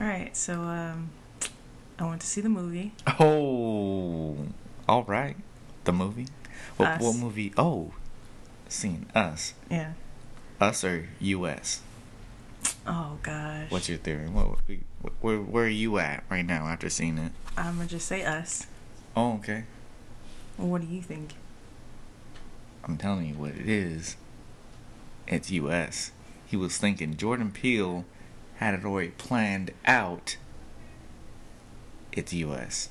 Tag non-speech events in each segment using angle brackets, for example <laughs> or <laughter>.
All right, so um, I went to see the movie. Oh, all right. The movie. What, Us. what movie? Oh, seen us. Yeah. Us or U.S. Oh gosh. What's your theory? What, where, where are you at right now after seeing it? I'm gonna just say us. Oh, okay. What do you think? I'm telling you what it is. It's U.S. He was thinking Jordan Peele had it already planned out. It's U.S.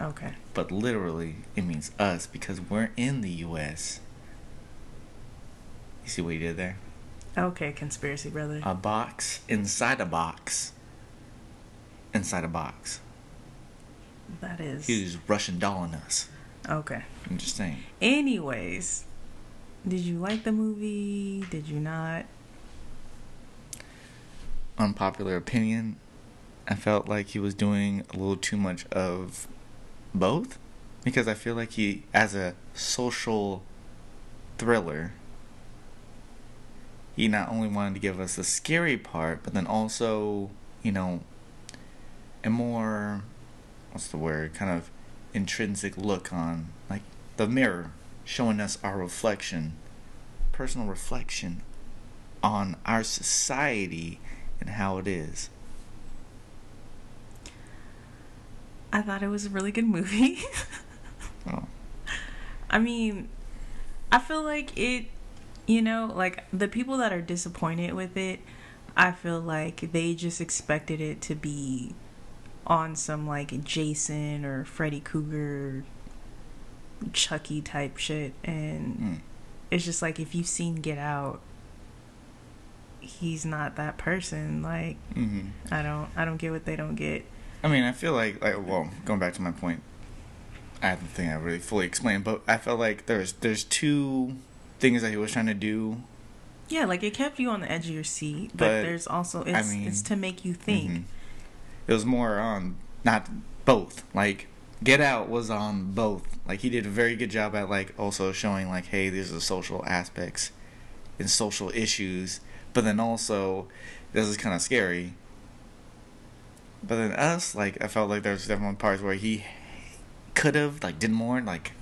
Okay. But literally, it means us because we're in the U.S. You see what he did there? Okay, conspiracy brother. A box inside a box. Inside a box. that is. He was Russian dolling us. Okay. I'm just saying. Anyways, did you like the movie? Did you not? Unpopular opinion. I felt like he was doing a little too much of both. Because I feel like he, as a social thriller, he not only wanted to give us the scary part, but then also, you know, a more, what's the word, kind of intrinsic look on, like, the mirror, showing us our reflection, personal reflection on our society and how it is. I thought it was a really good movie. <laughs> Oh, I mean, I feel like it, you know, like the people that are disappointed with it, I feel like they just expected it to be on some like Jason or Freddy Krueger, Chucky type shit. And mm. it's just like if you've seen Get Out, he's not that person. Like, hmm I don't, I don't get what they don't get. I mean, I feel like, like, well, going back to my point, I don't think I really fully explained, but I felt like there's there's two things that he was trying to do. Yeah, like it kept you on the edge of your seat, but, But, there's also I it's mean, it's to make you think. Mhm. It was more on not both. Like Get Out was on both. Like he did a very good job at like also showing like, hey, these are social aspects and social issues, but then also this is kind of scary. But then us, like I felt like there was definitely parts where he could have like did more like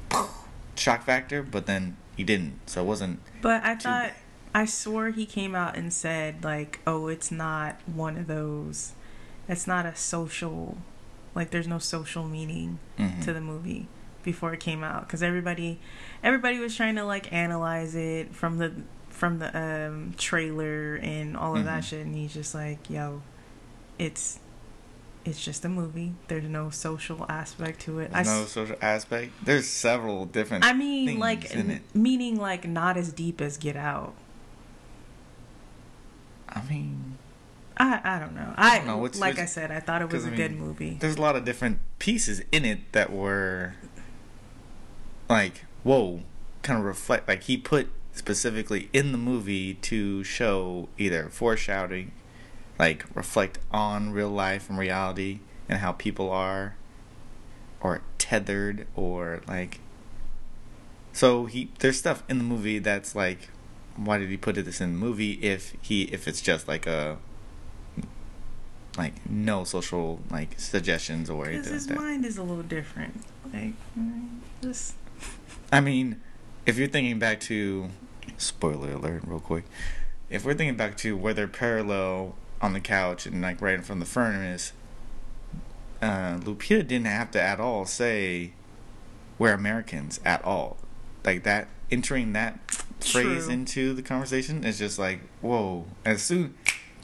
shock factor, but then he didn't. So it wasn't. But I thought bad. I swore he came out and said like, "Oh, it's not one of those. It's not a social like there's no social meaning mhm. to the movie before it came out cuz everybody everybody was trying to like analyze it from the from the um trailer and all of that Mhm. shit and he's just like, "Yo, it's it's just a movie. There's no social aspect to it." I There's no social aspect. There's several different. I mean, like, meaning like not as deep as Get Out. I mean, I I don't know. I, don't know, what's- like I said, I thought it was a I good movie. there's a lot of different pieces in it that were like, whoa, kind of reflect. Like he put specifically in the movie to show either foreshadowing, like reflect on real life and reality and how people are, or tethered, or like. So he there's stuff in the movie that's like, why did he put this in the movie if he if it's just like a like no social like suggestions or Because anything his like that. mind is a little different. Like, mm, just I mean, if you're thinking back to spoiler alert, real quick, if we're thinking back to where they're parallel on the couch and like right in front of the furnace, uh, Lupita didn't have to at all say we're Americans at all. Like that entering that phrase True. into the conversation is just like whoa. As soon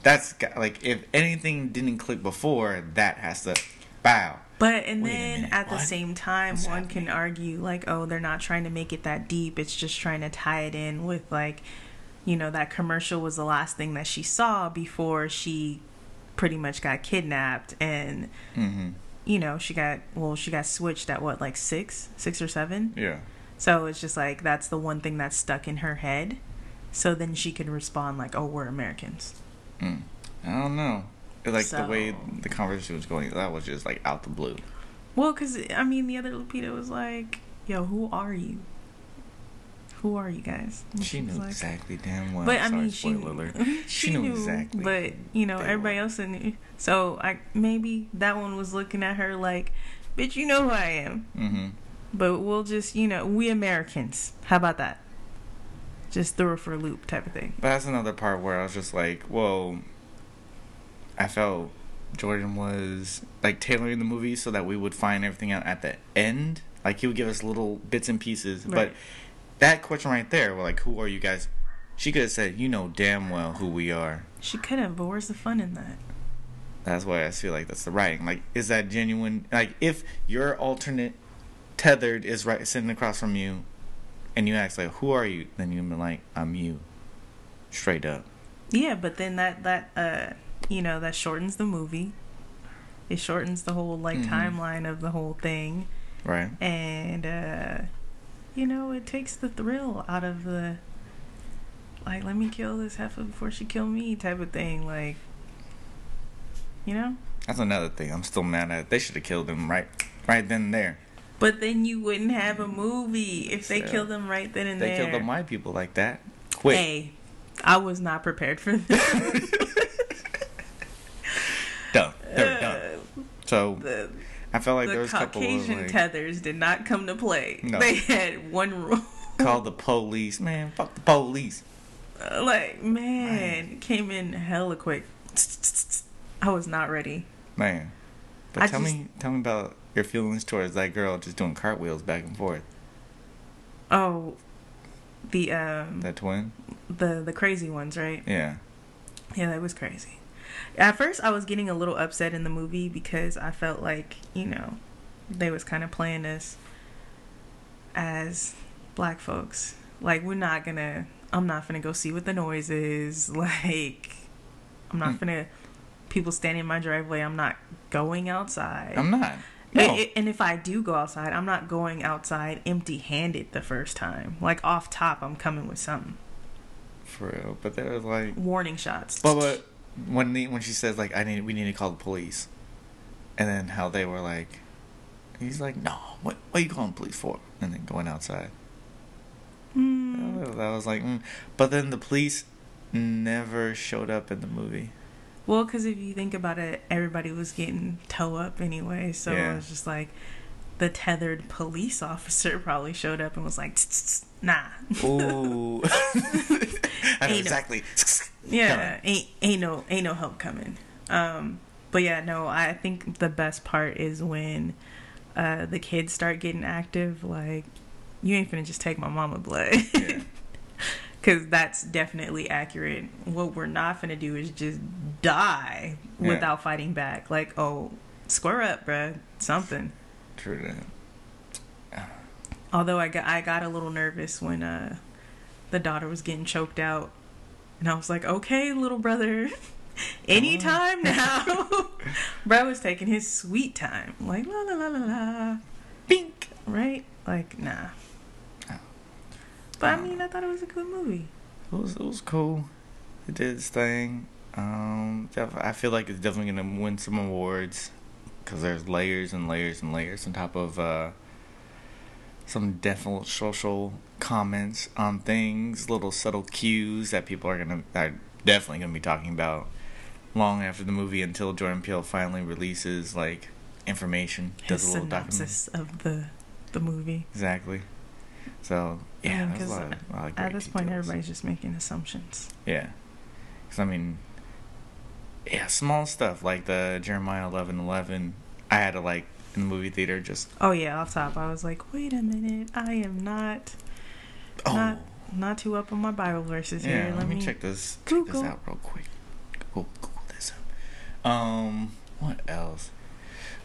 that's got- like if anything didn't click before, that has to bow. But and Wait then minute, at the same time, What's one can argue like, oh, they're not trying to make it that deep. It's just trying to tie it in with like, you know, that commercial was the last thing that she saw before she pretty much got kidnapped, and hmm you know, she got well, she got switched at what like six, six or seven. Yeah. So it's just like that's the one thing that's stuck in her head. So then she can respond like, "Oh, we're Americans." Mm. I don't know. Like the way the conversation was going, that was just like out the blue. Well, because I mean, the other Lupita was like, "Yo, who are you? "Who are you guys?" And She was knew like- exactly damn well. But I Sorry, mean, she <laughs> she, She knew knew exactly But you know, everybody were. else knew. So I maybe that one was looking at her like, "Bitch, you know who I am." Mm-hmm. But we'll just, you know, we Americans. How about that? Just throw her for a loop type of thing. But that's another part where I was just like, whoa. I felt Jordan was like tailoring the movie so that we would find everything out at the end. Like he would give us little bits and pieces. But that question right there, we're like, who are you guys? She could have said, you know damn well who we are. She could have, but where's the fun in that? That's why I feel like that's the writing. Like, is that genuine? Like, if your alternate tethered is right sitting across from you, and you ask like, "Who are you?" Then you'd be like, "I'm you." Straight up. Yeah, but then that that uh, you know, that shortens the movie. It shortens the whole like Mhm. timeline of the whole thing, Right. and uh, you know, it takes the thrill out of the like, let me kill this heifer before she kill me type of thing. Like, you know. That's another thing. I'm still mad at. They should have killed him right, right then and there. But then you wouldn't have a movie if they So, killed them right then and They there. killed the white people like that. Quick. Hey, I was not prepared for this. <laughs> done. They're done. So The, I felt like the there was a couple of Caucasian like tethers did not come to play. No. They had one rule. <laughs> call the police. Man, fuck the police. like, man, came in hella quick. I was not ready. Man. But I tell just- me, tell me about your feelings towards that girl just doing cartwheels back and forth. Oh, the um, That twin. the the crazy ones, right? Yeah. Yeah, that was crazy. At first, I was getting a little upset in the movie because I felt like you know they was kind of playing us as black folks. Like we're not gonna. I'm not gonna go see what the noise is. <laughs> Like I'm not Hmm. gonna. People standing in my driveway. I'm not going outside. I'm not. No. a- and if I do go outside, I'm not going outside empty-handed the first time. Like off top, I'm coming with something. For real. But there was like. Warning shots. But but when the, when she says like I need we need to call the police, and then how they were like, he's like no what what are you calling the police for? And then going outside. Hmm. That was like, mm. but then the police never showed up in the movie. Well, because if you think about it, everybody was getting toe up anyway, so Yeah. it was just like the tethered police <laughs> officer probably showed up and was like, "Tsk, tsk, tsk, "Nah, Ooh, <laughs> <laughs> I know exactly. Yeah, ain't ain't no ain't no help coming." Um, but yeah, no, I think the best part is when uh, the kids start getting active. Like, you ain't finna just take my mama blood. Yeah. <laughs> Because that's definitely accurate. What we're not gonna do is just die Yeah. without fighting back. Like, oh, square up, bruh. Something. True that. Although I got I got a little nervous when uh the daughter was getting choked out, and I was like, okay, little brother, <laughs> anytime now. <laughs> Bro was taking his sweet time, like la la la la la, Bink. right? Like nah. Oh. But I mean, I thought it was a good movie. It was it was cool. It did its thing. Um, I feel like it's definitely gonna win some awards because there's layers and layers and layers on top of uh, some definite social comments on things, little subtle cues that people are gonna are definitely gonna be talking about long after the movie until Jordan Peele finally releases like information, His does a little document. synopsis of the the movie. Exactly. So yeah, Yeah, there's a 'cause lot, of- a lot of At this point, everybody's just making assumptions. Yeah. Because, I mean, yeah, small stuff like the Jeremiah 11 11. I had to, like, in the movie theater, just, Oh yeah, off top, I was like, wait a minute, I am not oh, not not too up on my Bible verses yeah, here. let, me, check this, check this out real quick. Google, Google this up. Um, what else?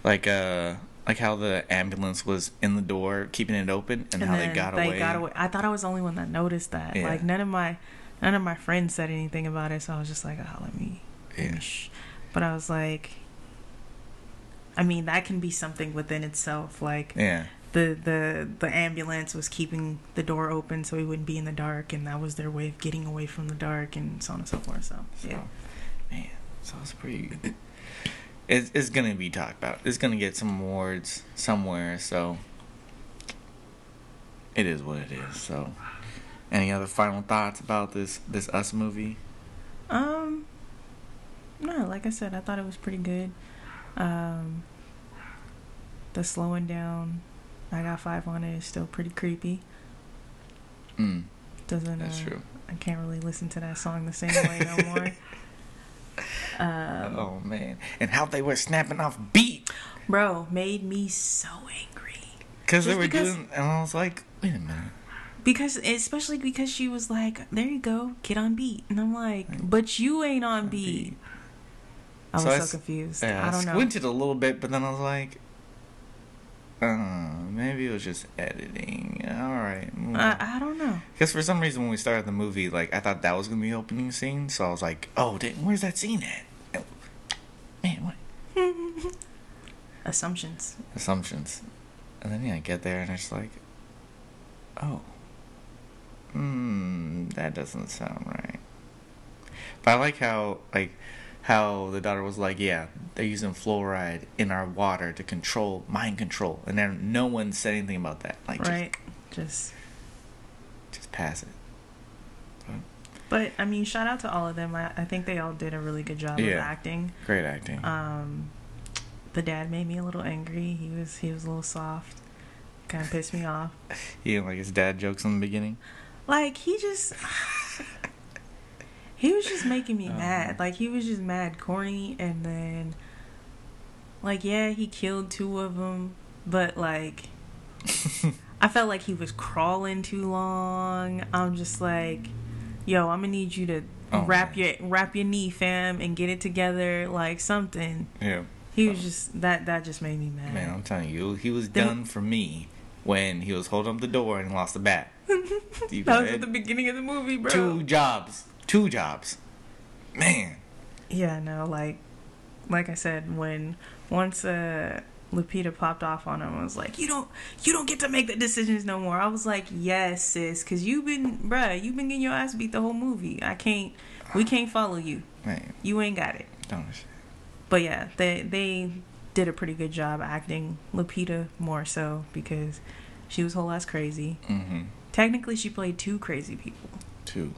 Like, uh, like how the ambulance was in the door, keeping it open, and, how they got they away. got away. I thought I was the only one that noticed that. Yeah. Like none of my none of my friends said anything about it, so I was just like, oh, let me, let Yeah. me. But I was like, I mean, that can be something within itself. Like Yeah, the the the ambulance was keeping the door open so he wouldn't be in the dark, and that was their way of getting away from the dark, and so on and so forth. So so, yeah, man, so it's pretty. It's, it's gonna be talked about. It's gonna get some awards somewhere. So it is what it is. So Any other final thoughts about this this Us movie? Um, no, like I said, I thought it was pretty good. Um, the slowing down, I got five on it is still pretty creepy. Mm, Doesn't that's uh, true. I can't really listen to that song the same way no more. <laughs> Um, oh man, and how they were snapping off beat Bro, made me so angry. because they were because- doing, and I was like, wait a minute. Because especially because she was like, "There you go, get on beat," and I'm like, "But you ain't on On beat." beat. I was So so, confused. Yeah, I don't know. squinted a little bit, but then I was like, uh, maybe it was just editing. All right. mm. I, I don't know. Because for some reason, when we started the movie, like I thought that was gonna be the opening scene, so I was like, "Oh, where's that scene at?" Man, what <laughs> Assumptions. assumptions? And then yeah, I get there and it's like, "Oh, hmm, that doesn't sound right." But I like how like how the daughter was like, "Yeah, they're using fluoride in our water to control mind control," and then no one said anything about that. Like, just- right? Just. just pass it. But I mean, shout out to all of them. I, I think they all did a really good job of acting. Great acting. Um, the dad made me a little angry. He was he was a little soft. Kind of pissed me off. <laughs> He didn't like his dad jokes in the beginning. Like he just he was just making me <laughs> Oh. mad. Like he was just mad corny and then like yeah, he killed two of them, but like <laughs> I felt like he was crawling too long. I'm just like, yo, I'm gonna need you to Oh, wrap man. your wrap your knee, fam, and get it together, like something. yeah. He was just that that just made me mad. Man, I'm telling you, he was done for me when he was holding up the door and lost the bat. <laughs> That was at the beginning of the movie, bro. Two jobs. Two jobs. Man. Yeah, no, like like I said, when once uh Lupita popped off on him, I was like, "You don't, you don't get to make the decisions no more." I was like, "Yes, sis, because you've been, bruh, you've been getting your ass beat the whole movie. I can't, we can't follow you. Man. You ain't got it." Don't. But yeah, they they did a pretty good job acting Lupita more so because she was whole ass crazy. Mm-hmm. Technically, she played two crazy people, Two.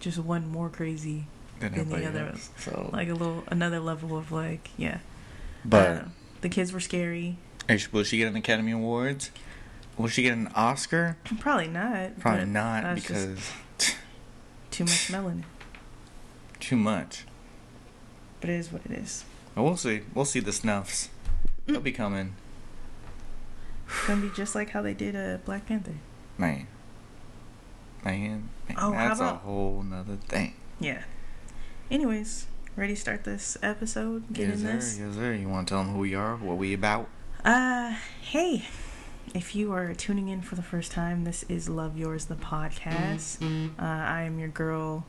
Just one more crazy, Than Than the everybody other else. So, like a little another level of like, yeah. but Uh, the kids were scary. hey, will she get an Academy Awards? Will she get an Oscar? Probably not. Probably not because <laughs> too much melanin. too much. But it is what it is. We'll see. We'll see the snuffs. They'll be coming. It's gonna be just like how they did uh, Black Panther. Man. Man. man Oh, how that's a whole nother thing. Yeah. Anyways, ready to start this episode? Get yes, in sir. this. Yes, sir. You want to tell them who we are, what we about? Uh, hey. If you are tuning in for the first time, this is Love Yours the podcast. Uh, I am your girl,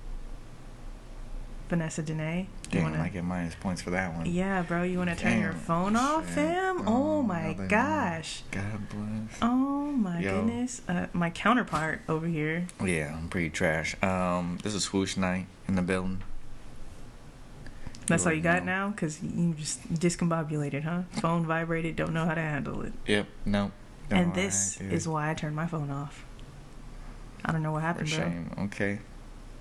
Vanessa Dene. You Damn, wanna- I get minus points for that one. Yeah, bro, you want to turn your phone off, fam? Oh, Oh, my gosh. God bless. Oh my Yo. goodness. Uh, my counterpart over here. Yeah, I'm pretty trash. Um, this is Swoosh Knight in the building. That's all you got know. now? Because you just discombobulated, huh? Phone vibrated, don't know how to handle it. Yep. Nope. Don't and this is why I turned my phone off. I don't know what for happened, bro. shame. Okay.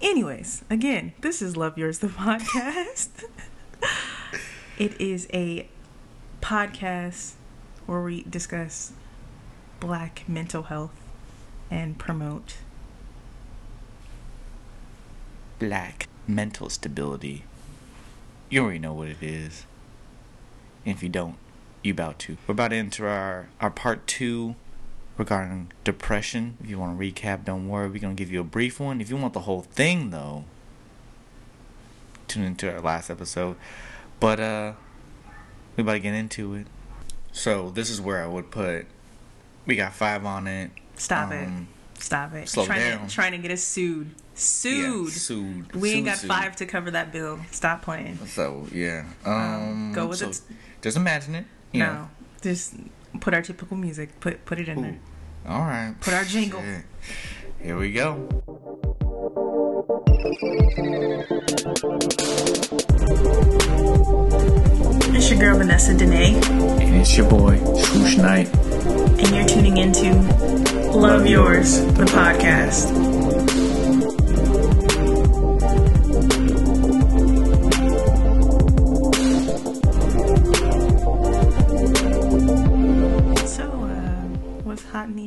Anyways, again, this is Love Yours the <laughs> podcast. it is a podcast where we discuss black mental health and promote Black mental stability. You already know what it is. And if you don't, you about to. We're about to enter our, our part two regarding depression. If you want to recap, don't worry. We're going to give you a brief one. If you want the whole thing, though, tune into our last episode. But, uh, we about to get into it. So, this is where I would put. We got five on it. Stop it. Um, Stop it. slow trying down. To, trying to get us sued. Sued. Yeah, sued. we ain't got sued. five to cover that bill. Stop playing. So yeah, um, Um, go with so it. Just imagine it. You no. know. Just put our typical music. Put put it in Ooh. there. All right. Put our jingle. Shit. Here we go. It's your girl Vanessa Dene, And it's your boy Swoosh Knight. and you're tuning into Love Yours, the podcast.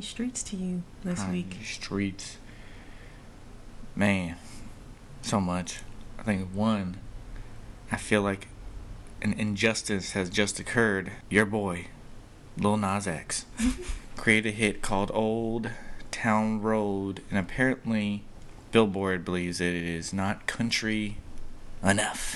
Streets to you this week? Streets. Man, so much. I think one, I feel like an injustice has just occurred. Your boy, Lil Nas X, <laughs> created a hit called Old Town Road, and apparently Billboard believes that it is not country enough.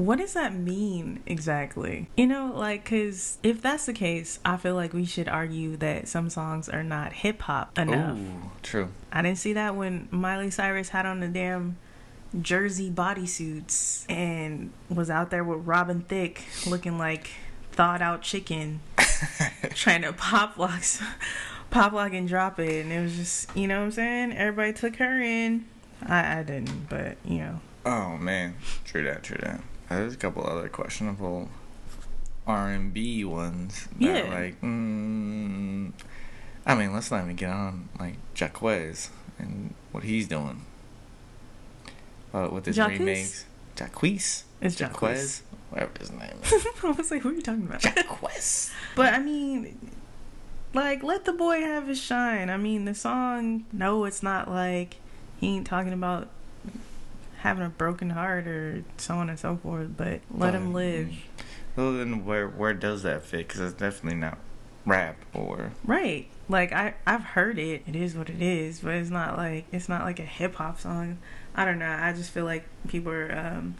What does that mean exactly? You know, like, because if that's the case, I feel like we should argue that some songs are not hip hop enough. Ooh, true. I didn't see that when Miley Cyrus had on the damn jersey bodysuits and was out there with Robin Thicke looking like thawed out chicken <laughs> trying to pop lock, pop lock and drop it. And it was just, you know what I'm saying? Everybody took her in. I, I didn't, but, you know. Oh man, true that, true that. There's a couple other questionable R and B ones. That Yeah. Are like, mm, I mean, let's not even get on like Jaquez and what he's doing. Uh, with his Jacquees? remakes, Jaquez, It's Jaquez, whatever his name is. <laughs> I was like, who are you talking about? Jaquez. <laughs> But I mean, like, let the boy have his shine. I mean, the song, no, it's not like he ain't talking about having a broken heart or so on and so forth, but let him live. Well, then where where does that fit? Because it's definitely not rap or Right. Like I I've heard it. It is what it is, but it's not like it's not like a hip hop song. I don't know. I just feel like people are um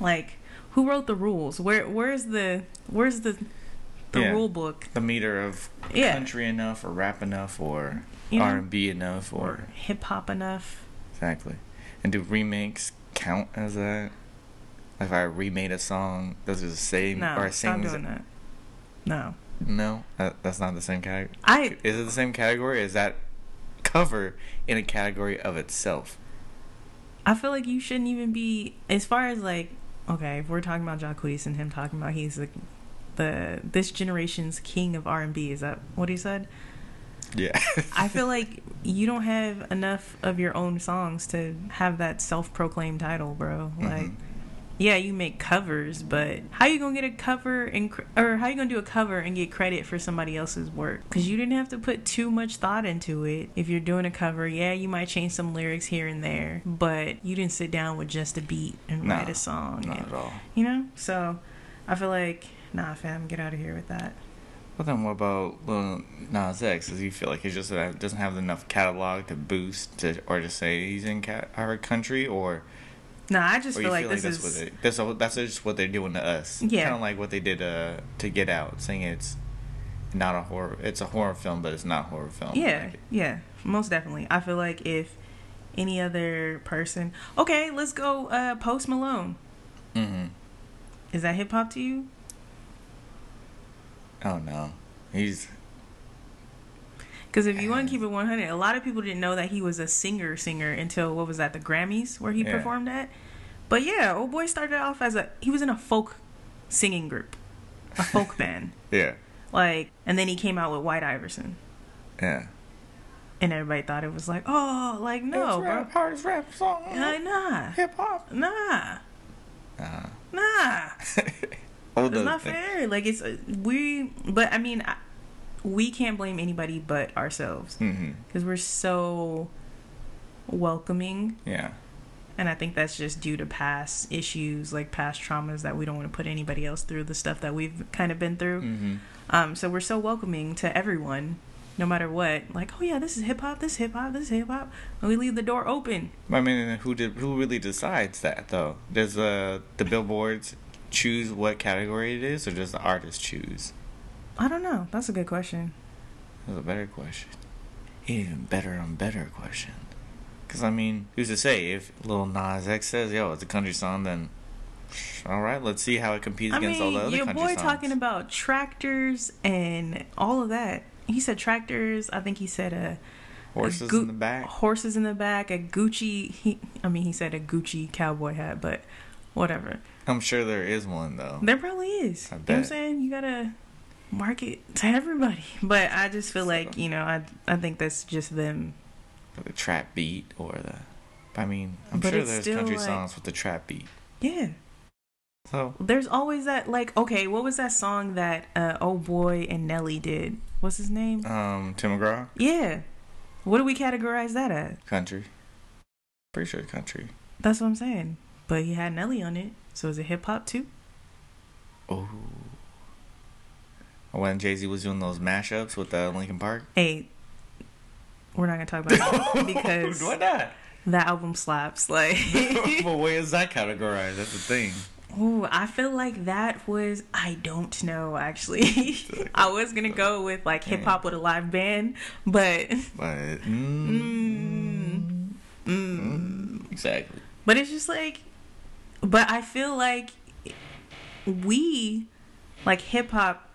like who wrote the rules? Where where's the where's the the Yeah. rule book? the meter of Yeah. country enough or rap enough or R and B enough or Or hip hop enough? Exactly. And do remakes count as that? Like if I remade a song, does it say No, or stop sing? doing that. No. No, that, that's not the same category. I Is it the same category? Is that cover in a category of itself? I feel like you shouldn't even be as far as like okay, if we're talking about Jacquees and him talking about he's the the this generation's king of R and B, is that what he said? Yeah. <laughs> I feel like you don't have enough of your own songs to have that self-proclaimed title, bro. Like, Mhm. yeah, you make covers, but how you gonna get a cover and cr- or how you gonna do a cover and get credit for somebody else's work? Because you didn't have to put too much thought into it. If you're doing a cover, yeah, you might change some lyrics here and there, but you didn't sit down with just a beat and No, write a song. Not and- at all. You know, so I feel like nah, fam, get out of here with that. But then what about Lil Nas X? Does he feel like he just uh, doesn't have enough catalog to boost to, or to say he's in cat our country, or Nah, I just or feel you like this like is that's what they, that's that's just what they're doing to us? Yeah. kind of like what they did uh, to Get Out, saying it's not a horror, it's a horror film, but it's not a horror film. Yeah, Like, yeah, most definitely. I feel like if any other person, okay, let's go. Uh, Post Malone. mm-hmm. Is that hip hop to you? Oh no, he's Because if you want to keep it one hundred, a lot of people didn't know that he was a singer singer until what was that the Grammys where he Yeah. performed at. But yeah, old boy started off as a he was in a folk singing group, a folk <laughs> band, yeah, like, and then he came out with White Iverson, yeah. and everybody thought it was like, oh, like no, it's bro, rap, hardest rap song, Uh, nah, hip hop. nah, Uh, nah. <laughs> It's not fair. Like it's uh, we, but I mean, I, we can't blame anybody but ourselves Mm-hmm. because we're so welcoming, Yeah, and I think that's just due to past issues, like past traumas that we don't want to put anybody else through the stuff that we've kind of been through. mm-hmm. Um, so we're so welcoming to everyone, no matter what. Like, oh yeah, this is hip hop, this hip hop, this hip hop, and we leave the door open. I mean, who did who really decides that though? There's uh, the billboards choose what category it is, or does the artist choose? I don't know. That's a good question. That's a better question. Even better and better question. Because I mean, who's to say if Lil Nas X says, "Yo, it's a country song," then all right, let's see how it competes I against mean, all the other your country boy songs. talking about tractors and all of that. He said tractors. I think he said a horses Gu- in the back. horses in the back, a Gucci. He, I mean, he said a Gucci cowboy hat, but whatever. I'm sure there is one though. There probably is. I You know what I'm saying? You gotta market to everybody. <laughs> But I just feel like you know, I I think that's just them. The trap beat or the. I mean, I'm But sure there's country like- songs with the trap beat. Yeah, So There's always that like okay, what was that song that uh oh boy and Nelly did? What's his name? um, Tim McGraw, Yeah. What do we categorize that as? country. Pretty sure country. That's what I'm saying. But he had Nelly on it. So is it hip hop too? Oh. When Jay Z was doing those mashups with uh, Linkin Park. Hey, we're not gonna talk about that <laughs> because why not? that album slaps. Like <laughs> but where is that categorized? That's the thing. Ooh, I feel like that was I don't know actually. <laughs> I was gonna go with like hip hop with a live band, but But mm, mm, mm. mm, exactly. but it's just like but I feel like we like hip hop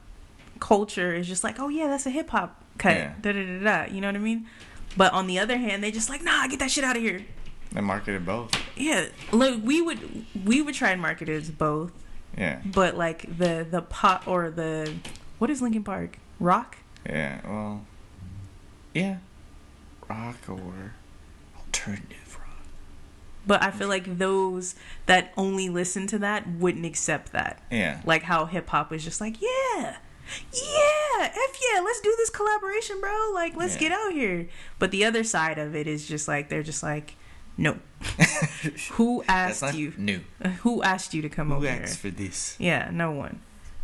culture is just like, oh yeah, that's a hip hop cut. Yeah. Da, da, da, da, you know what I mean? But on the other hand, they just like, nah, get that shit out of here. They marketed both. Yeah, look, we would we would try and market it as both, Yeah. but like the the pop or the what is Linkin Park rock? Yeah. Well. Yeah. Rock or alternative. But I feel like those that only listen to that wouldn't accept that. Yeah. Like how hip hop is just like, yeah, yeah, f yeah, let's do this collaboration, bro. Like, let's Yeah. get out here. But the other side of it is just like they're just like, no. <laughs> Who asked you? new. <laughs> Who asked you to come Who over here? asked for this? Yeah, no one.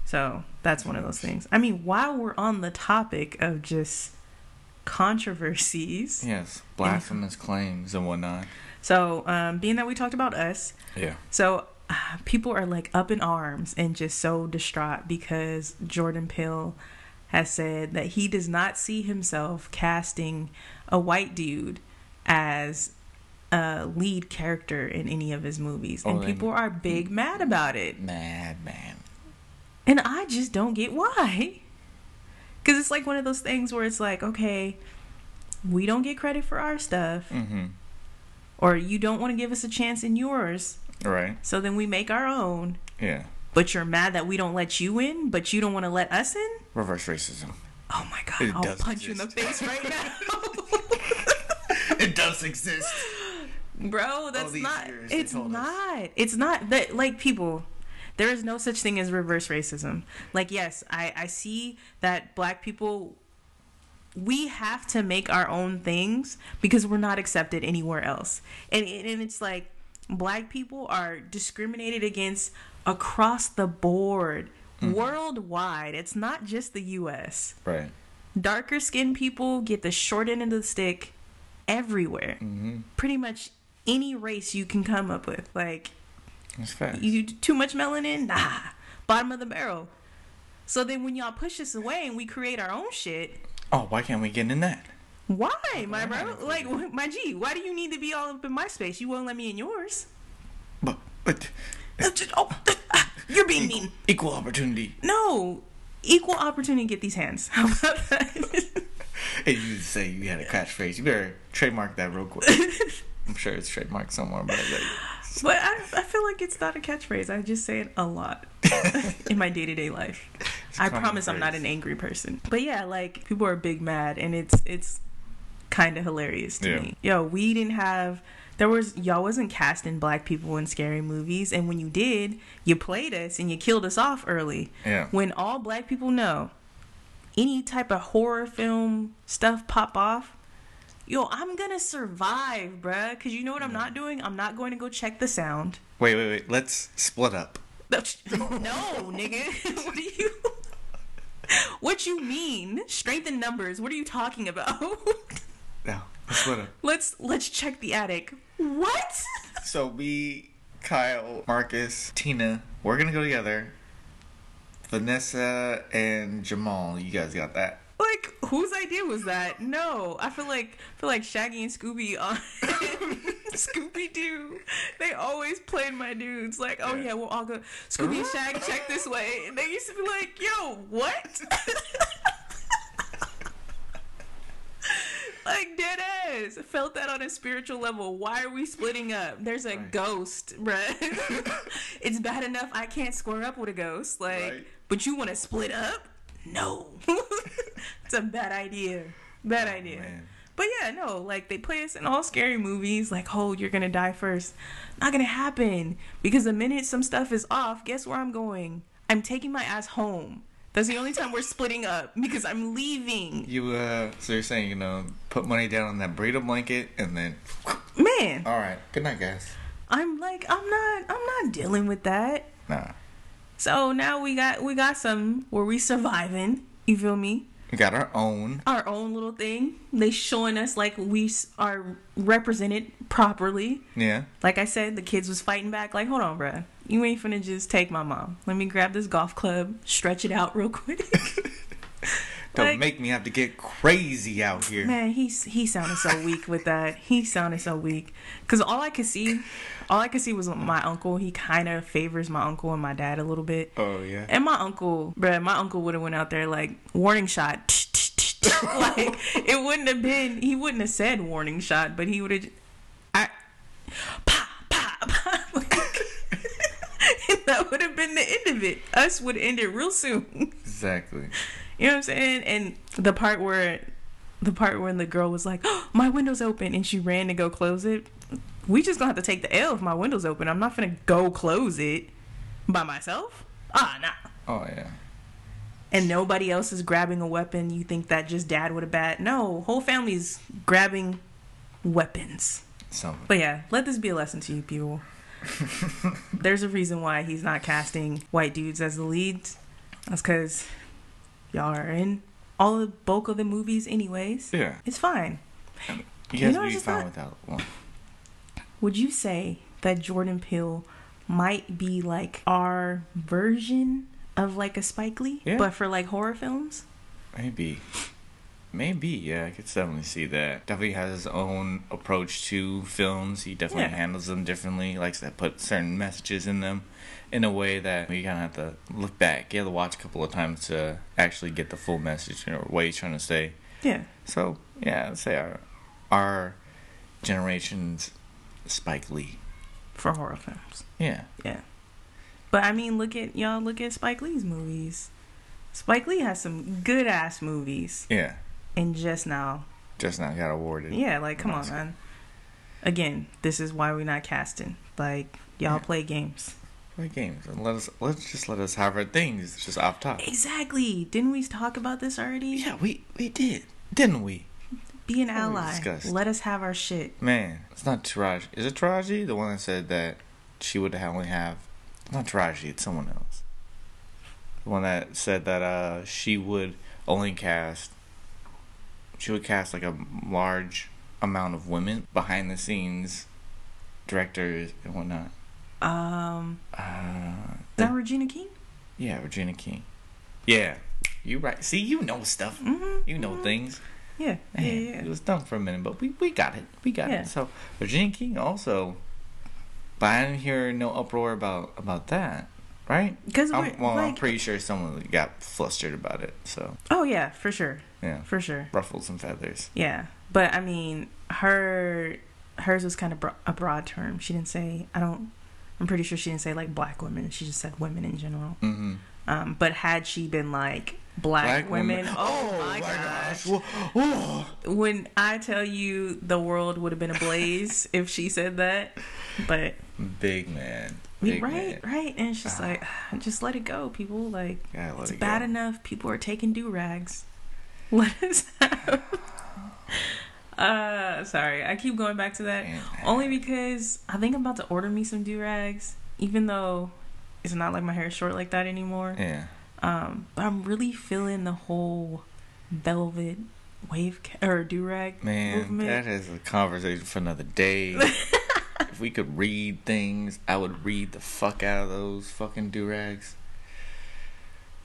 So that's one of those things. I mean, while we're on the topic of just controversies, Yes. Blasphemous claims and whatnot. So um, being that we talked about us, Yeah. so uh, people are like up in arms and just so distraught because Jordan Peele has said that he does not see himself casting a white dude as a lead character in any of his movies, and Oh, and- people are big mad about it. Mad man. And I just don't get why. Because it's like one of those things where it's like, okay, we don't get credit for our stuff, Mm-hmm. Or you don't want to give us a chance in yours, Right. so then we make our own. Yeah. But you're mad that we don't let you in, but you don't want to let us in? Reverse racism. Oh my god, It I'll punch you in the face right now. <laughs> it does exist. Bro, that's not. It's told us. not. It's not that like people. There is no such thing as reverse racism. Like yes, I I see that black people. We have to make our own things because we're not accepted anywhere else, and and it's like black people are discriminated against across the board, worldwide. It's not just the U.S Right. darker skinned people get the short end of the stick everywhere. Mm-hmm. Pretty much any race you can come up with. Like, you too much melanin? Nah. Bottom of the barrel. So then when y'all push us away and we create our own shit, oh, why can't we get in that? why, my bro? Like, my G, why do you need to be all up in my space? You won't let me in yours. But but Oh, ah, you're being mean. equal opportunity. No. Equal opportunity to get these hands. How about that? Hey, you say you had a catchphrase. You better trademark that real quick. <laughs> I'm sure it's trademarked somewhere, but like, But I, I feel like it's not a catchphrase. I just say it a lot <laughs> in my day to day life. I promise I'm not an angry person. But yeah, like people are big mad, and it's it's kind of hilarious to Yeah. me. Yo, we didn't have. There was y'all wasn't casting black people in scary movies, and when you did, you played us and you killed us off early. yeah. When all black people know any type of horror film stuff pop off, yo, I'm gonna survive, bruh. Cause you know what I'm not doing? I'm not going to go check the sound. Wait, wait, wait. Let's split up. <laughs> No, nigga. <laughs> what are you? What you mean? Strength in numbers. What are you talking about? <laughs> No, let's let's let's check the attic. What? So me, Kyle, Marcus, Tina, we're gonna go together. Vanessa and Jamal, you guys got that. Like whose idea was that? No, I feel like I feel like Shaggy and Scooby on <laughs> <laughs> Scooby Doo. They always played my dudes. Like, oh Yeah. we'll all go Scooby and Shag check this way, and they used to be like, yo, what? <laughs> like dead ass. Felt that on a spiritual level. Why are we splitting up? There's a Right. ghost, bruh. <laughs> it's bad enough I can't square up with a ghost. Like, Right. but you want to split up? No. <laughs> it's a bad idea. Bad oh, idea. Oh, man. But yeah, no, like they play us in all scary movies, like, oh, you're gonna die first. Not gonna happen. Because the minute some stuff is off, guess where I'm going? I'm taking my ass home. That's the only time we're splitting up because I'm leaving. You uh, so you're saying you know put money down on that burrito blanket and then, <laughs> Man, all right, good night, guys. I'm like, I'm not, I'm not dealing with that. Nah, So now we got, we got some where we surviving. You feel me? We got our own. Our own little thing. They showing us like we are represented properly. Yeah, Like I said, the kids was fighting back. Like, hold on, bruh. You ain't finna just take my mom. Let me grab this golf club, stretch it out real quick. <laughs> don't Like- make me have to get crazy out here. Man, he's he sounded so weak with that. He sounded so weak. Cause all I could see, all I could see was my uncle. He kind of favors my uncle and my dad a little bit. Oh yeah. And my uncle, bruh, my uncle would have went out there like warning shot. <laughs> like it wouldn't have been. He wouldn't have said warning shot, but he would have. I, pa pa pa. <laughs> and <laughs> that would have been the end of it. Us would end it real soon. Exactly. You know what I'm saying? And the part where, the part when the girl was like, oh, "My window's open," and she ran to go close it. We just gonna have to take the L if my window's open. I'm not gonna go close it by myself. Ah, nah Oh yeah. and nobody else is grabbing a weapon, you think that just dad would have bat? No, whole family's grabbing weapons. So But yeah, let this be a lesson to you people. <laughs> There's a reason why he's not casting white dudes as the leads. That's because y'all are in all the bulk of the movies, anyways. yeah, It's fine. you know, be fine without one. Would you say that Jordan Peele might be like our version of like a Spike Lee, Yeah. but for like horror films? Maybe. Maybe, yeah, I could definitely see that. Definitely has his own approach to films. He definitely Yeah. handles them differently. Likes to put certain messages in them in a way that we kind of have to look back. You have to watch a couple of times to actually get the full message or what he's trying to say. Yeah. So, yeah, I'd say our, our generation's Spike Lee. For horror films. Yeah. Yeah. But I mean, look at y'all. Look at Spike Lee's movies. Spike Lee has some good ass movies, Yeah. and just now, Just now got awarded. yeah, like come on, man. Again, this is why we're not casting. Like y'all Yeah. play games. Play games. And let us, let's just let us have our things just off top. Exactly. Didn't we talk about this already? Yeah, we, we did. Didn't we? Be an ally. Let us have our shit. Man, it's not Taraji. Is it Taraji? The one that said that she would only have. It's not Taraji, it's someone else. The one that said that uh she would only cast. She would cast like a large amount of women behind the scenes, directors and whatnot. Um, Uh, is that Regina King? yeah, Regina King. Yeah, you right. See, you know stuff. Mm-hmm. You know things. Yeah. Yeah. Man, Yeah. It was dumb for a minute, but we, we got it. We got Yeah. it. So Regina King also, but I didn't hear no uproar about about that, right? Because I'm, well, I'm pretty sure someone got flustered about it. So oh yeah, for sure, yeah, for sure. ruffled some feathers. Yeah, but I mean, her hers was kind of bro- a broad term. She didn't say I don't. I'm pretty sure she didn't say like black women. She just said women in general. Mm-hmm. Um, but had she been like black, women, oh, my gosh! Whoa. When I tell you the world would have been ablaze <laughs> if she said that, but Big man, big right, man. right, and it's just like <sighs> just let it go, people. Like it's it bad go. enough people are taking do rags. <laughs> Let us have. <laughs> Uh, sorry, I keep going back to that only because I think I'm about to order me some do rags, even though it's not like my hair is short like that anymore. Yeah, Um, but I'm really feeling the whole velvet wave ca- or do rag man, movement. that is a conversation for another day. <laughs> if we could read things, I would read the fuck out of those fucking do rags.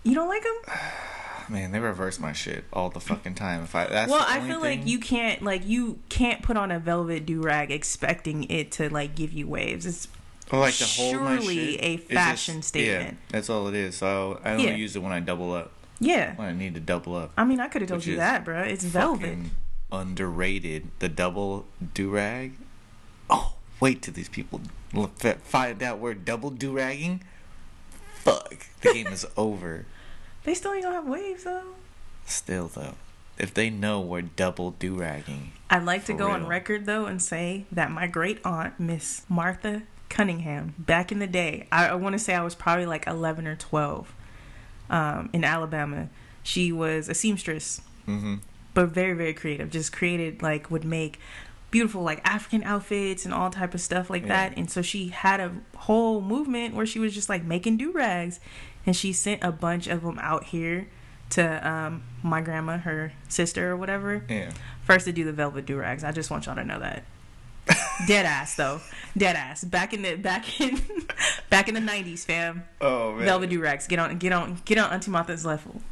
You don't like them? <sighs> Man, they reverse my shit all the fucking time. If I that's well, the I feel like you can't like you can't put on a velvet do rag expecting it to like give you waves. It's Or like hold my surely a fashion just- statement. Yeah, that's all it is. So I only Yeah. use it when I double up. yeah. When I need to double up. I mean, I could have told you that, bro. It's velvet. Underrated. The double do rag. Oh, wait till these people find out we're double do ragging. Fuck, the game is over. They still ain't gonna have waves though. Still though, if they know we're double do ragging. I'd like to go on record though and say that my great aunt, Miss Martha Cunningham, back in the day, I, I want to say I was probably like 11 or 12 um, in Alabama. She was a seamstress, Mm-hmm. but very, very creative. Just created, like, would make beautiful, like, African outfits and all type of stuff like Yeah. that. And so she had a whole movement where she was just, like, making do-rags. And she sent a bunch of them out here to um, my grandma, her sister or whatever Yeah. first to do the velvet do rags. I just want y'all to know that. <laughs> Dead ass though, dead ass. Back in the back in <laughs> back in the nineties, fam. Oh man. Velvet do rags. Get on, get on, get on Auntie Martha's level.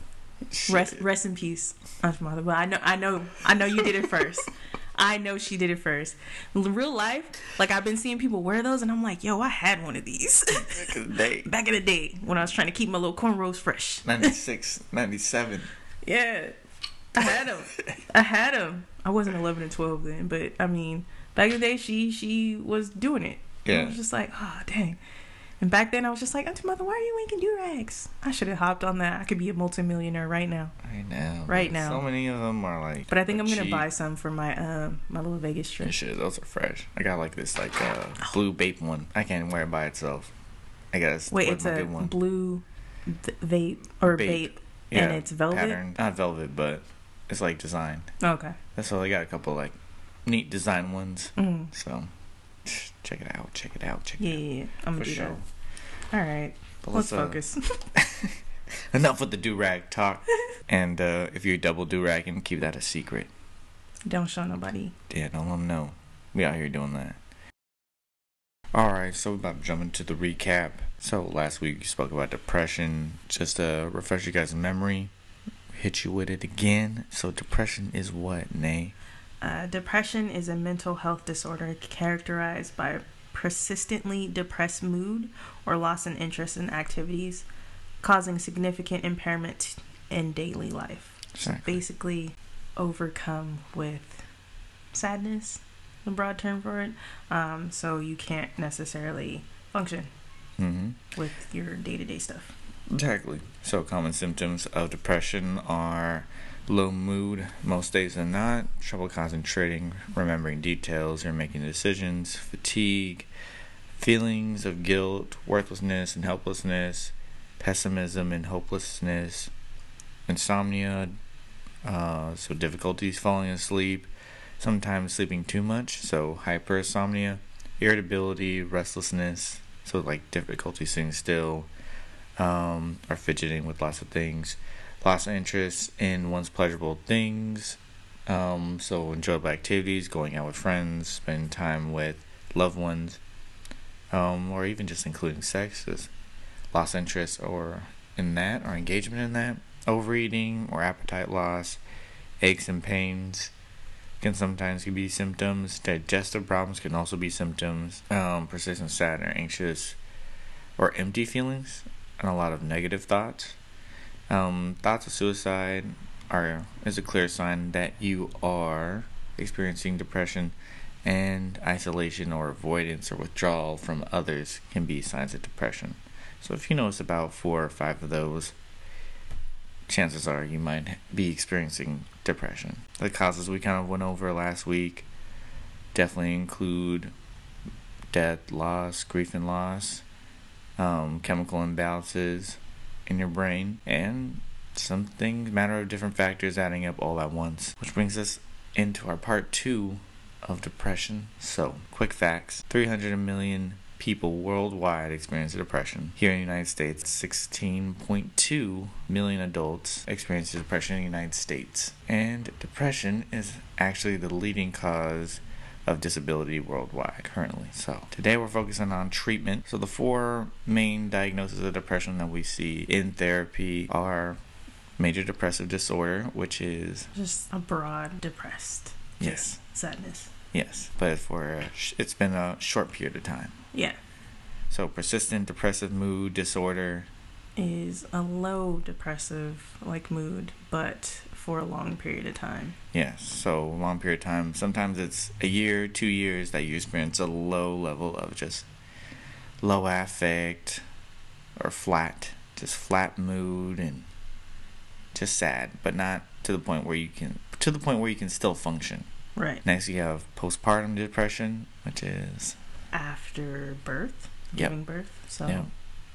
Rest, rest in peace, Martha. But I know, I know, I know you did it first. <laughs> I know she did it first. Real life, like I've been seeing people wear those, and I'm like, yo, I had one of these Back in the <laughs> day. back in the day when I was trying to keep my little cornrows fresh. 96, 97. <laughs> Yeah, I had them. I had them. I wasn't eleven and twelve then, but I mean, back in the day, she she was doing it. And I was just like, oh dang. And back then, I was just like, Auntie Martha, why are you making do rags? I should have hopped on that. I could be a multimillionaire right now. Right now. Right now. So many of them are like. But I think I'm gonna buy some for my um my little Vegas trip. And shit, those are fresh. I got like this like uh blue vape one. I can't wear it by itself. I guess. Wait, it's a blue th- vape or Vape. vape, and it's velvet. Pattern. Not velvet, but it's like design. Okay. That's all. I got a couple like neat design ones. Mm. So check it out. Check it out. Check Yeah, it out. yeah. I'm gonna For do sure. that. All right, But let's uh, focus. <laughs> <laughs> enough with the do rag talk. <laughs> and uh, if you're double do ragging, keep that a secret. Don't show nobody. Yeah, don't let them know. We out here doing that. Alright, so we're about jumping to jump into the recap. So last week we spoke about depression. Just to refresh you guys' memory, hit you with it again. So depression is what, Nae? Uh, depression is a mental health disorder characterized by persistently depressed mood or loss in interest in activities, causing significant impairment in daily life. Exactly. Basically, overcome with sadness, the broad term for it. Um, so you can't necessarily function Mm-hmm. with your day to day stuff. Exactly. So common symptoms of depression are low mood most days than not, trouble concentrating, remembering details or making decisions, fatigue, feelings of guilt, worthlessness and helplessness, pessimism and hopelessness, insomnia, uh, so difficulties falling asleep, sometimes sleeping too much, so hypersomnia, irritability, restlessness, so like difficulty sitting still, um, or fidgeting with lots of things, loss of interest in one's pleasurable things, um, so enjoyable activities, going out with friends, spending time with loved ones, um, or even just including sex, is lost interest or in that or engagement in that, overeating or appetite loss, aches and pains can sometimes be symptoms. Digestive problems can also be symptoms. Um, persistent sad or anxious or empty feelings and a lot of negative thoughts. Um, thoughts of suicide are is a clear sign that you are experiencing depression and isolation or avoidance or withdrawal from others can be signs of depression. So if you notice about four or five of those, chances are you might be experiencing depression. The causes we kind of went over last week definitely include death, loss, grief and loss, um, chemical imbalances in your brain, and something matter of different factors adding up all at once. Which brings us into our part two of depression. So, quick facts 300 million people worldwide experience depression. Here in the United States, 16.2 million adults experience depression in the United States. And depression is actually the leading cause of disability worldwide currently. So, today we're focusing on treatment. So, the four main diagnoses of depression that we see in therapy are major depressive disorder, which is Just a broad depressed yes, sadness. yes, but for sh- it's been a short period of time. Yeah. So, persistent depressive mood disorder, is a low depressive like mood, but for a long period of time. yes. So, long period of time. Sometimes it's a year, two years that you experience a low level of just low affect or flat, just flat mood and just sad, but not to the point where you can to the point where you can still function. Right. Next, you have postpartum depression, which is After birth, Yep. giving birth. So Yep.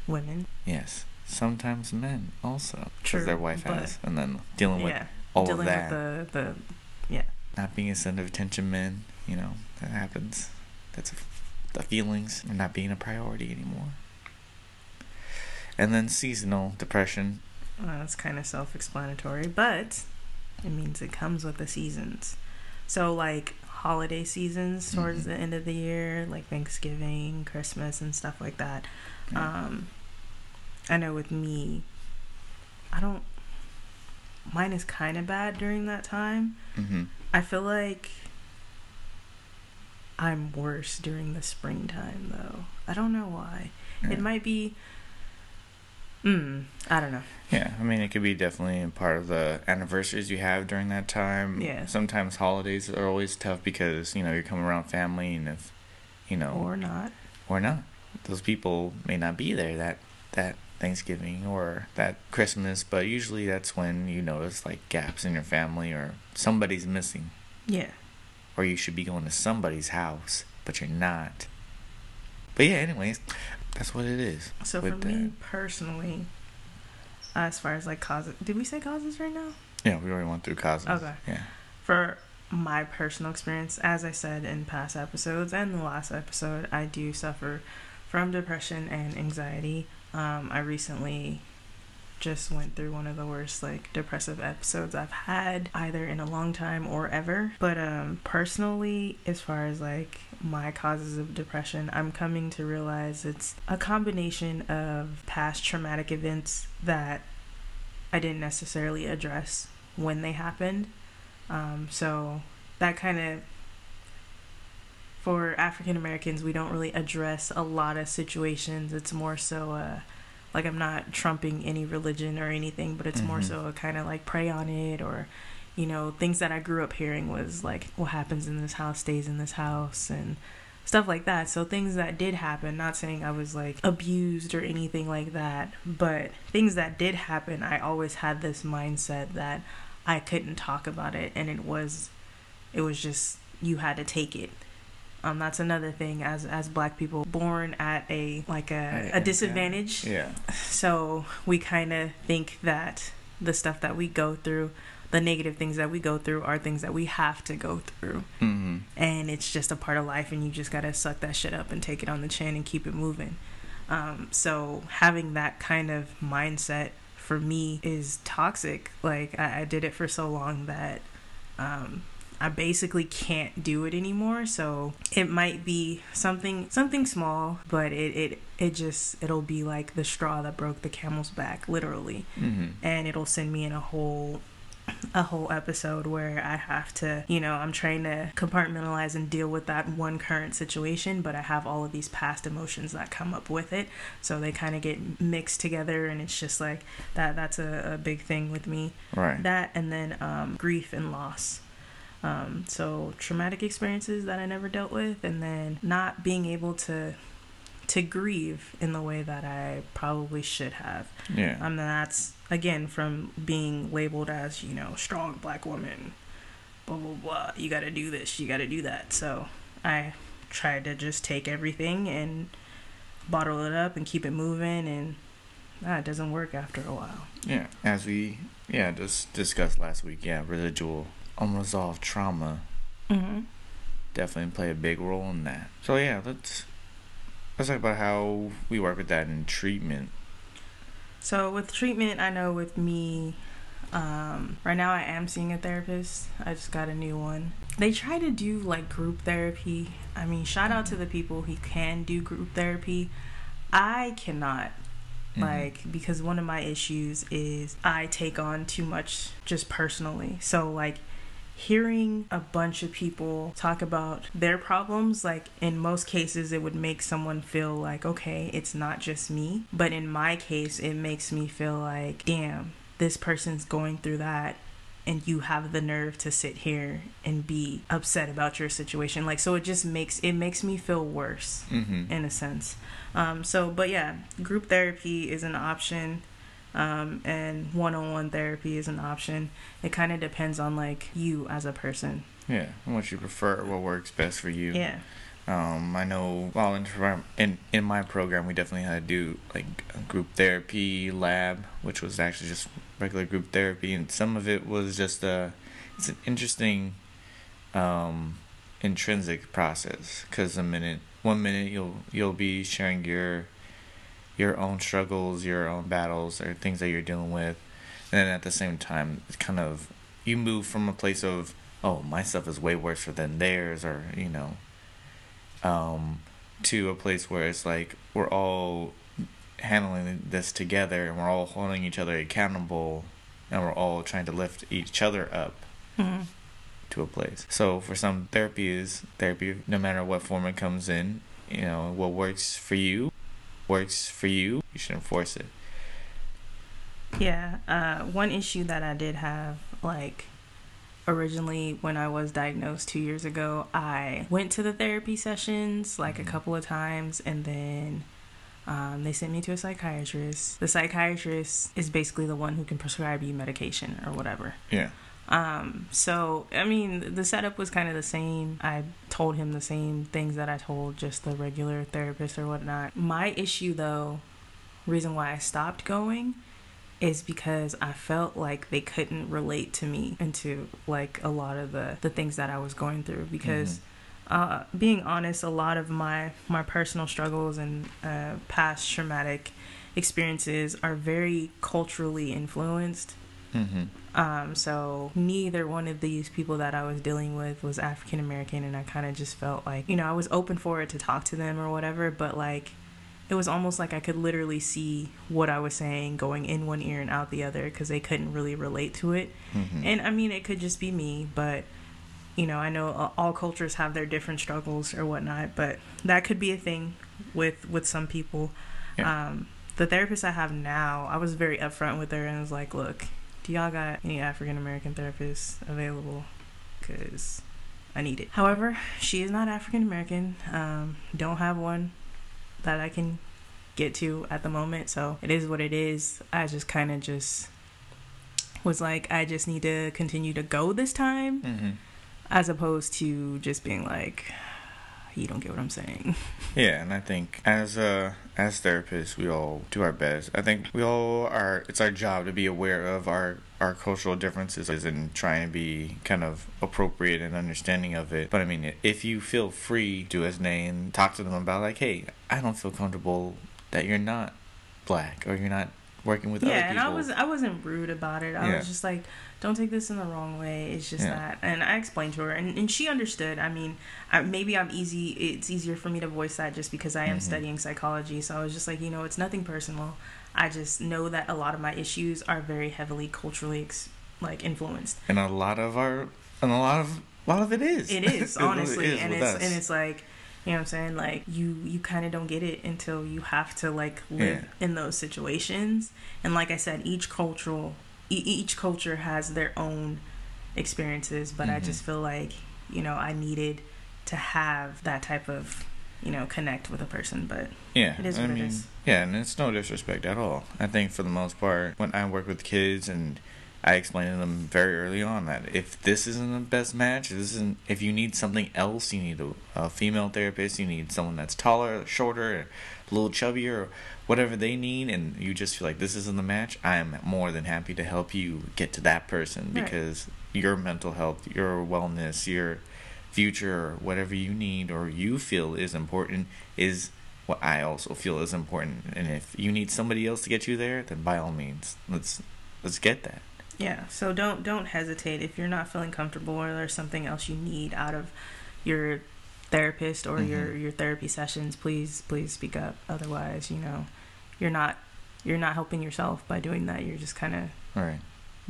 women. yes, sometimes men also because their wife has, and then dealing with yeah. All Dealing of that, with the the yeah. not being a center of attention, men. You know that happens. That's the feelings and not being a priority anymore. And then seasonal depression. Well, that's kind of self-explanatory, but it means it comes with the seasons. So like holiday seasons towards Mhm. the end of the year, like Thanksgiving, Christmas, and stuff like that. Yeah. Um, I know with me, I don't. Mine is kind of bad during that time. hmm I feel like I'm worse during the springtime, though. I don't know why. Yeah. It might be. Mm, I don't know. Yeah, I mean, it could be definitely a part of the anniversaries you have during that time. Yeah. Sometimes holidays are always tough because, you know, you're coming around family and if, you know, Or not. or not, those people may not be there that, that Thanksgiving or that Christmas, but usually that's when you notice like gaps in your family or somebody's missing Yeah. or you should be going to somebody's house, but you're not. But yeah, anyways, that's what it is. So for me that. personally, as far as like causes, did we say causes right now? Yeah, we already went through causes. Okay. Yeah. For my personal experience, as I said in past episodes and the last episode, I do suffer from depression and anxiety. Um, I recently just went through one of the worst like depressive episodes I've had either in a long time or ever. But um personally as far as like my causes of depression, I'm coming to realize it's a combination of past traumatic events that I didn't necessarily address when they happened. Um, so that kind of for African Americans, we don't really address a lot of situations. It's more so uh, like I'm not trumping any religion or anything, but it's more Mhm. so a kind of like pray on it or you know things that I grew up hearing was like what happens in this house stays in this house and stuff like that. So things that did happen, not saying I was like abused or anything like that, but things that did happen, I always had this mindset that I couldn't talk about it and it was it was just you had to take it. Um that's another thing as as black people born at a like a, a disadvantage. Yeah. So we kind of think that the stuff that we go through, the negative things that we go through are things that we have to go through. Hmm and it's just a part of life and you just gotta suck that shit up and take it on the chin and keep it moving. Um, so having that kind of mindset for me is toxic. Like i, I did it for so long that um, i basically can't do it anymore so it might be something something small but it, it it just it'll be like the straw that broke the camel's back literally hmm and it'll send me in a whole a whole episode where I have to, you know, I'm trying to compartmentalize and deal with that one current situation, but I have all of these past emotions that come up with it. So they kind of get mixed together and it's just like that that's a, a big thing with me. Right. That and then um, grief and loss. Um, so traumatic experiences that I never dealt with and then not being able to to grieve in the way that I probably should have. yeah. Um, and that's again from being labeled as you know strong black woman, blah blah blah. You got to do this, you got to do that. So I tried to just take everything and bottle it up and keep it moving, and that doesn't work after a while. Yeah, as we yeah just discussed last week, yeah, residual unresolved trauma Mm-hmm. definitely play a big role in that. So yeah, let's let's talk about how we work with that in treatment. So with treatment, I know with me, um, right now I am seeing a therapist. I just got a new one. They try to do like group therapy. I mean, shout out to the people who can do group therapy. I cannot. Mhm. Like, because one of my issues is I take on too much just personally. So, like, hearing a bunch of people talk about their problems, like, in most cases, it would make someone feel like, okay, it's not just me. But in my case, it makes me feel like, damn, this person's going through that. And you have the nerve to sit here and be upset about your situation. Like, so it just makes it makes me feel worse Mhm. in a sense. Um, so, but yeah, group therapy is an option. Um, and one-on-one therapy is an option. It kind of depends on like you as a person. Yeah, what you prefer, what works best for you. Yeah. Um, I know while in, in in my program, we definitely had to do like group therapy lab, which was actually just regular group therapy, and some of it was just a. It's an interesting, um, intrinsic process because a minute, one minute you'll you'll be sharing your your own struggles, your own battles, or things that you're dealing with. And then at the same time, it's kind of you move from a place of oh my stuff is way worse than theirs, or you know, um, to a place where it's like we're all handling this together and we're all holding each other accountable and we're all trying to lift each other up mm-hmm. to a place. So for some therapy is therapy no matter what form it comes in, you know, what works for you works for you, you should enforce it. Yeah. Uh, one issue that I did have, like, originally when I was diagnosed two years ago, I went to the therapy sessions like a mm-hmm. couple of times and then um, they sent me to a psychiatrist. The psychiatrist is basically the one who can prescribe you medication or whatever. Yeah. Um, so, I mean, the setup was kind of the same. I told him the same things that I told just the regular therapist or whatnot. My issue, though, reason why I stopped going is because I felt like they couldn't relate to me and to like a lot of the, the things that I was going through because mm-hmm. uh, being honest, a lot of my, my personal struggles and uh, past traumatic experiences are very culturally influenced. Mm-hmm. Um, so neither one of these people that I was dealing with was African American, and I kind of just felt like you know I was open for it to talk to them or whatever, but like it was almost like I could literally see what I was saying going in one ear and out the other because they couldn't really relate to it. Mm-hmm. And I mean, it could just be me, but you know, I know all cultures have their different struggles or whatnot, but that could be a thing with with some people. Yeah. Um, the therapist I have now, I was very upfront with her and was like, "Look, do y'all got any African American therapists available? Because I need it. However, she is not African American. Um, don't have one that I can get to at the moment. So it is what it is. I just kind of just was like, I just need to continue to go this time, mm-hmm. as opposed to just being like, you don't get what I'm saying. <laughs> Yeah, and I think as a as therapists, we all do our best. I think we all are. It's our job to be aware of our our cultural differences and try and be kind of appropriate and understanding of it. But I mean, if you feel free, do as name, talk to them about like, hey, I don't feel comfortable that you're not black or you're not working with yeah, other people. Yeah, and I was I wasn't rude about it. I yeah. was just like, don't take this in the wrong way. It's just yeah. that, and I explained to her, and, and she understood. I mean, I, maybe I'm easy. It's easier for me to voice that just because I am mm-hmm. studying psychology. So I was just like, you know, it's nothing personal. I just know that a lot of my issues are very heavily culturally ex- like influenced, and a lot of our, and a lot of a lot of it is. It <laughs> is honestly, it is and it's us. and it's like you know what I'm saying? Like you you kind of don't get it until you have to like live yeah. in those situations. And like I said, each cultural each culture has their own experiences, but mm-hmm. I just feel like, you know, I needed to have that type of you know, connect with a person, but yeah, it is what I mean, it is. Yeah, and it's no disrespect at all. I think for the most part, when I work with kids and I explained to them very early on that if this isn't the best match, this isn't. If you need something else, you need a, a female therapist. You need someone that's taller, shorter, a little chubbier, or whatever they need, and you just feel like this isn't the match. I am more than happy to help you get to that person right. because your mental health, your wellness, your future, whatever you need or you feel is important, is what I also feel is important. And if you need somebody else to get you there, then by all means, let's let's get that. Yeah, so don't don't hesitate if you're not feeling comfortable or there's something else you need out of your therapist or mm-hmm. your your therapy sessions. Please please speak up. Otherwise, you know, you're not you're not helping yourself by doing that. You're just kind of right.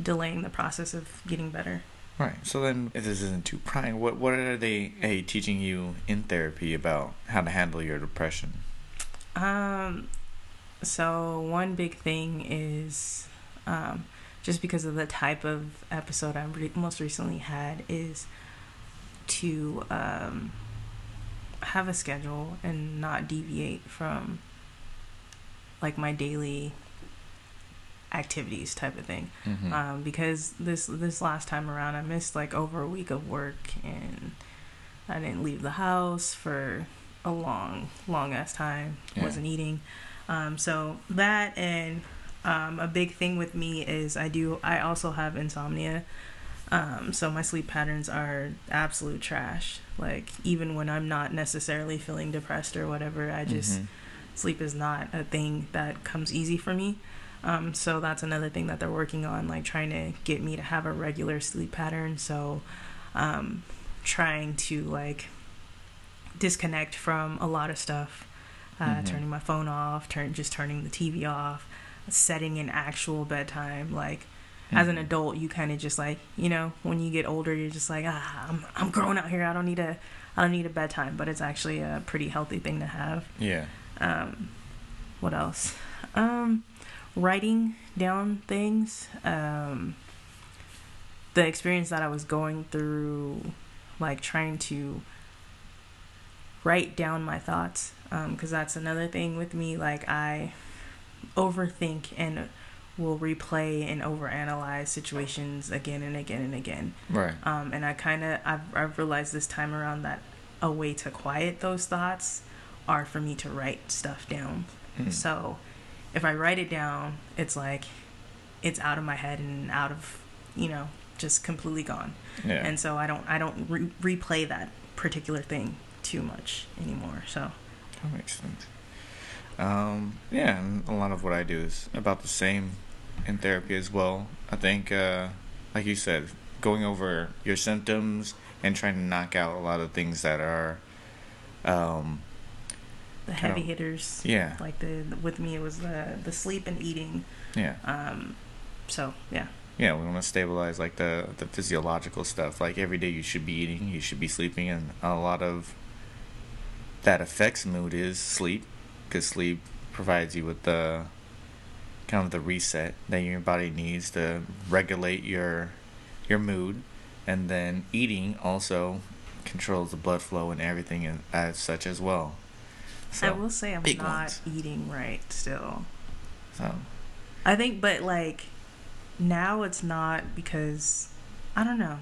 delaying the process of getting better. Right. So then, if this isn't too prying, what what are they a teaching you in therapy about how to handle your depression? Um. So one big thing is um, just because of the type of episode I re- most recently had, is to um, have a schedule and not deviate from like my daily activities type of thing. Mhm. Um, because this this last time around, I missed like over a week of work, and I didn't leave the house for a long, long ass time. Yeah. Wasn't eating. Um, so that and um, a big thing with me is I do. I also have insomnia. Um, so my sleep patterns are absolute trash. Like even when I'm not necessarily feeling depressed or whatever, I just Mhm. sleep is not a thing that comes easy for me. Um, so that's another thing that they're working on, like trying to get me to have a regular sleep pattern. So, um, trying to like disconnect from a lot of stuff, uh, Mhm. turning my phone off, turn just turning the TV off, setting an actual bedtime. Like as an adult, you kind of just like you know when you get older, you're just like ah, I'm I'm growing out here. I don't need a I don't need a bedtime, but it's actually a pretty healthy thing to have. Yeah. Um, what else? Um, writing down things. Um, the experience that I was going through, like trying to write down my thoughts, because that's another thing with me. Like I overthink and will replay and overanalyze situations again and again and again. Right. Um, and I kind of I've, I've realized this time around that a way to quiet those thoughts are for me to write stuff down. Mm. So if I write it down, it's like it's out of my head and out of you know just completely gone. Yeah. And so I don't I don't re- replay that particular thing too much anymore. So That makes sense. Um, yeah, and a lot of what I do is about the same in therapy as well. I think, uh, like you said, going over your symptoms and trying to knock out a lot of things that are, um, the Kind of- heavy hitters, yeah, like the with me it was the the sleep and eating. yeah, Um, so yeah, yeah. We want to stabilize like the the physiological stuff. Like every day, you should be eating, you should be sleeping, and a lot of that affects mood is sleep, because sleep provides you with the kind of the reset that your body needs to regulate your your mood, and then eating also controls the blood flow and everything and as such as well. So, I will say I'm not ones. eating right still. so I think, but like now it's not because I don't know.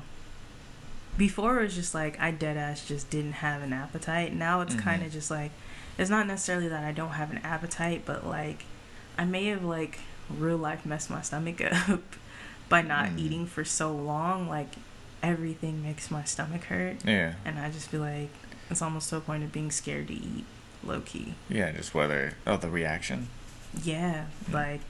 Before it was just like I dead ass just didn't have an appetite. Now it's Mhm. kind of just like it's not necessarily that I don't have an appetite, but like I may have like real life messed my stomach <laughs> up by not Mm. eating for so long. Like everything makes my stomach hurt, yeah, and I just feel like it's almost to a point of being scared to eat, low key. yeah, just whether oh the reaction. Yeah, Mm. like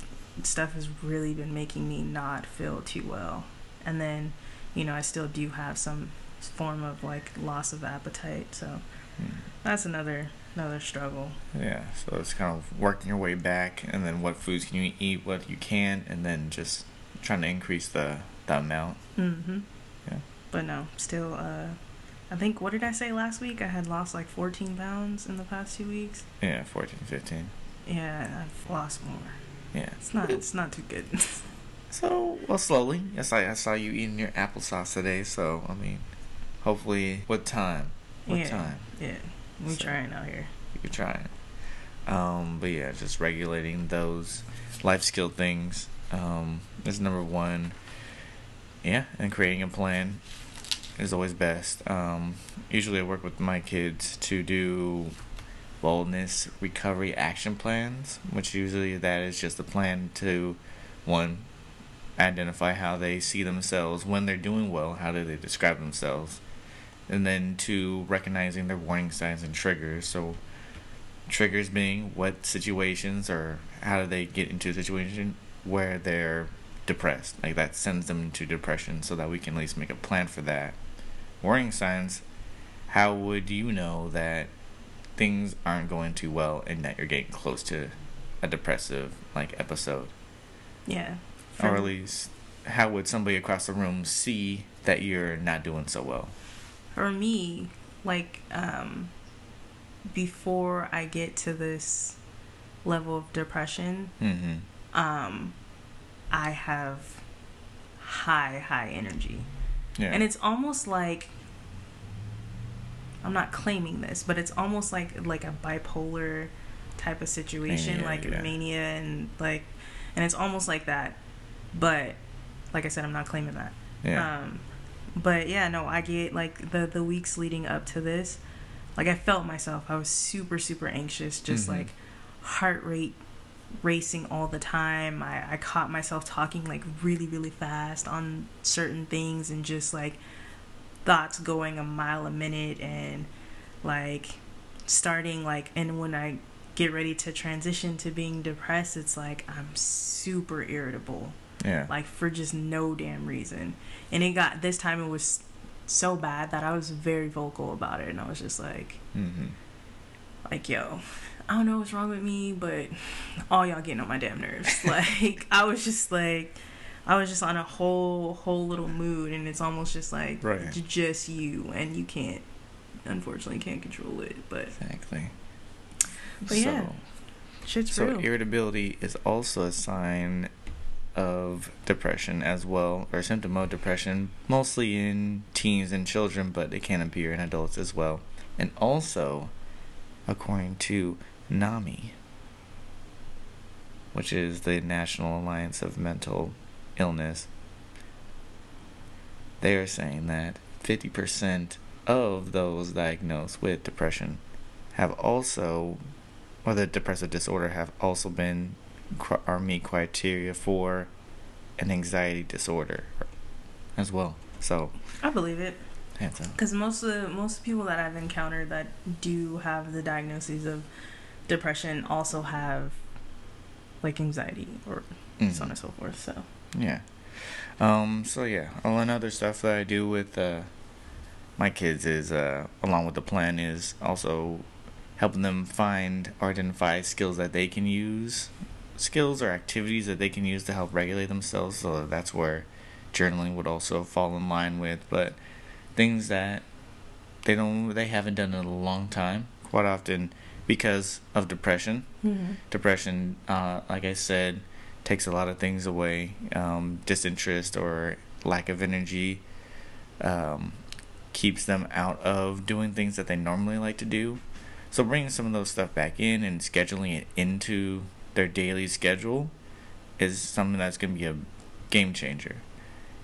stuff has really been making me not feel too well. And then, you know, I still do have some form of like loss of appetite, so Mm. that's another another struggle. Yeah, so it's kind of working your way back, and then what foods can you eat, what you can, and then just trying to increase the the amount. Mm-hmm. Yeah. But no, still uh I think what did I say last week? I had lost like 14 pounds in the past 2 weeks. Yeah, 14, 15. Yeah, I've lost more. Yeah. It's not it's not too good. <laughs> So, well, slowly. Yes, I, I saw you eating your applesauce today, so, I mean, hopefully, with time. With yeah. time. Yeah. We So- trying out here. You're trying. Um, but yeah, just regulating those life skill things um, is number one. Yeah, and creating a plan is always best. Um, usually, I work with my kids to do wellness recovery action plans, which usually that is just a plan to one identify how they see themselves when they're doing well. How do they describe themselves? And then two, recognizing their warning signs and triggers. So triggers being what situations or how do they get into a situation where they're depressed like that sends them into depression so that we can at least make a plan for that warning signs how would you know that things aren't going too well and that you're getting close to a depressive like episode Yeah. or at least how would somebody across the room see that you're not doing so well for me, like um, before I get to this level of depression, mm-hmm um, I have high, high energy. yeah And it's almost like I'm not claiming this, but it's almost like like a bipolar type of situation, Mania, like yeah. mania and like and it's almost like that. But like I said, I'm not claiming that. Yeah. Um, but yeah, no, I get like the the weeks leading up to this, like I felt myself. I was super super anxious, just Mhm. like heart rate racing all the time. I I caught myself talking like really really fast on certain things and just like thoughts going a mile a minute and like starting like and when I get ready to transition to being depressed, it's like I'm super irritable yeah. like for just no damn reason. And it got this time it was so bad that I was very vocal about it, and I was just like, hmm like yo, I don't know what's wrong with me, but all y'all getting on my damn nerves. <laughs> like I was just like. I was just on a whole whole little mood, and it's almost just like Right. just you, and you can't, unfortunately, can't control it. But Exactly. But yeah, shit's So real. irritability is also a sign of depression as well, or symptom of depression, mostly in teens and children, but it can appear in adults as well. And also, according to NAMI, which is the National Alliance of Mental Illness, they are saying that 50% of those diagnosed with depression have also or the depressive disorder have also been or meet criteria for an anxiety disorder as well. So I believe it. Because most of the, most people that I've encountered that do have the diagnoses of depression also have like anxiety or so on and so forth. So Yeah. Um. So yeah, all another stuff that I do with uh, my kids is uh, along with the plan is also helping them find or identify skills that they can use, skills or activities that they can use to help regulate themselves. So that's where journaling would also fall in line with, but things that they don't they haven't done in a long time. Quite often because of depression depression, uh, like I said, takes a lot of things away. Um, disinterest or lack of energy um, keeps them out of doing things that they normally like to do. So bringing some of those stuff back in and scheduling it into their daily schedule is something that's going to be a game changer.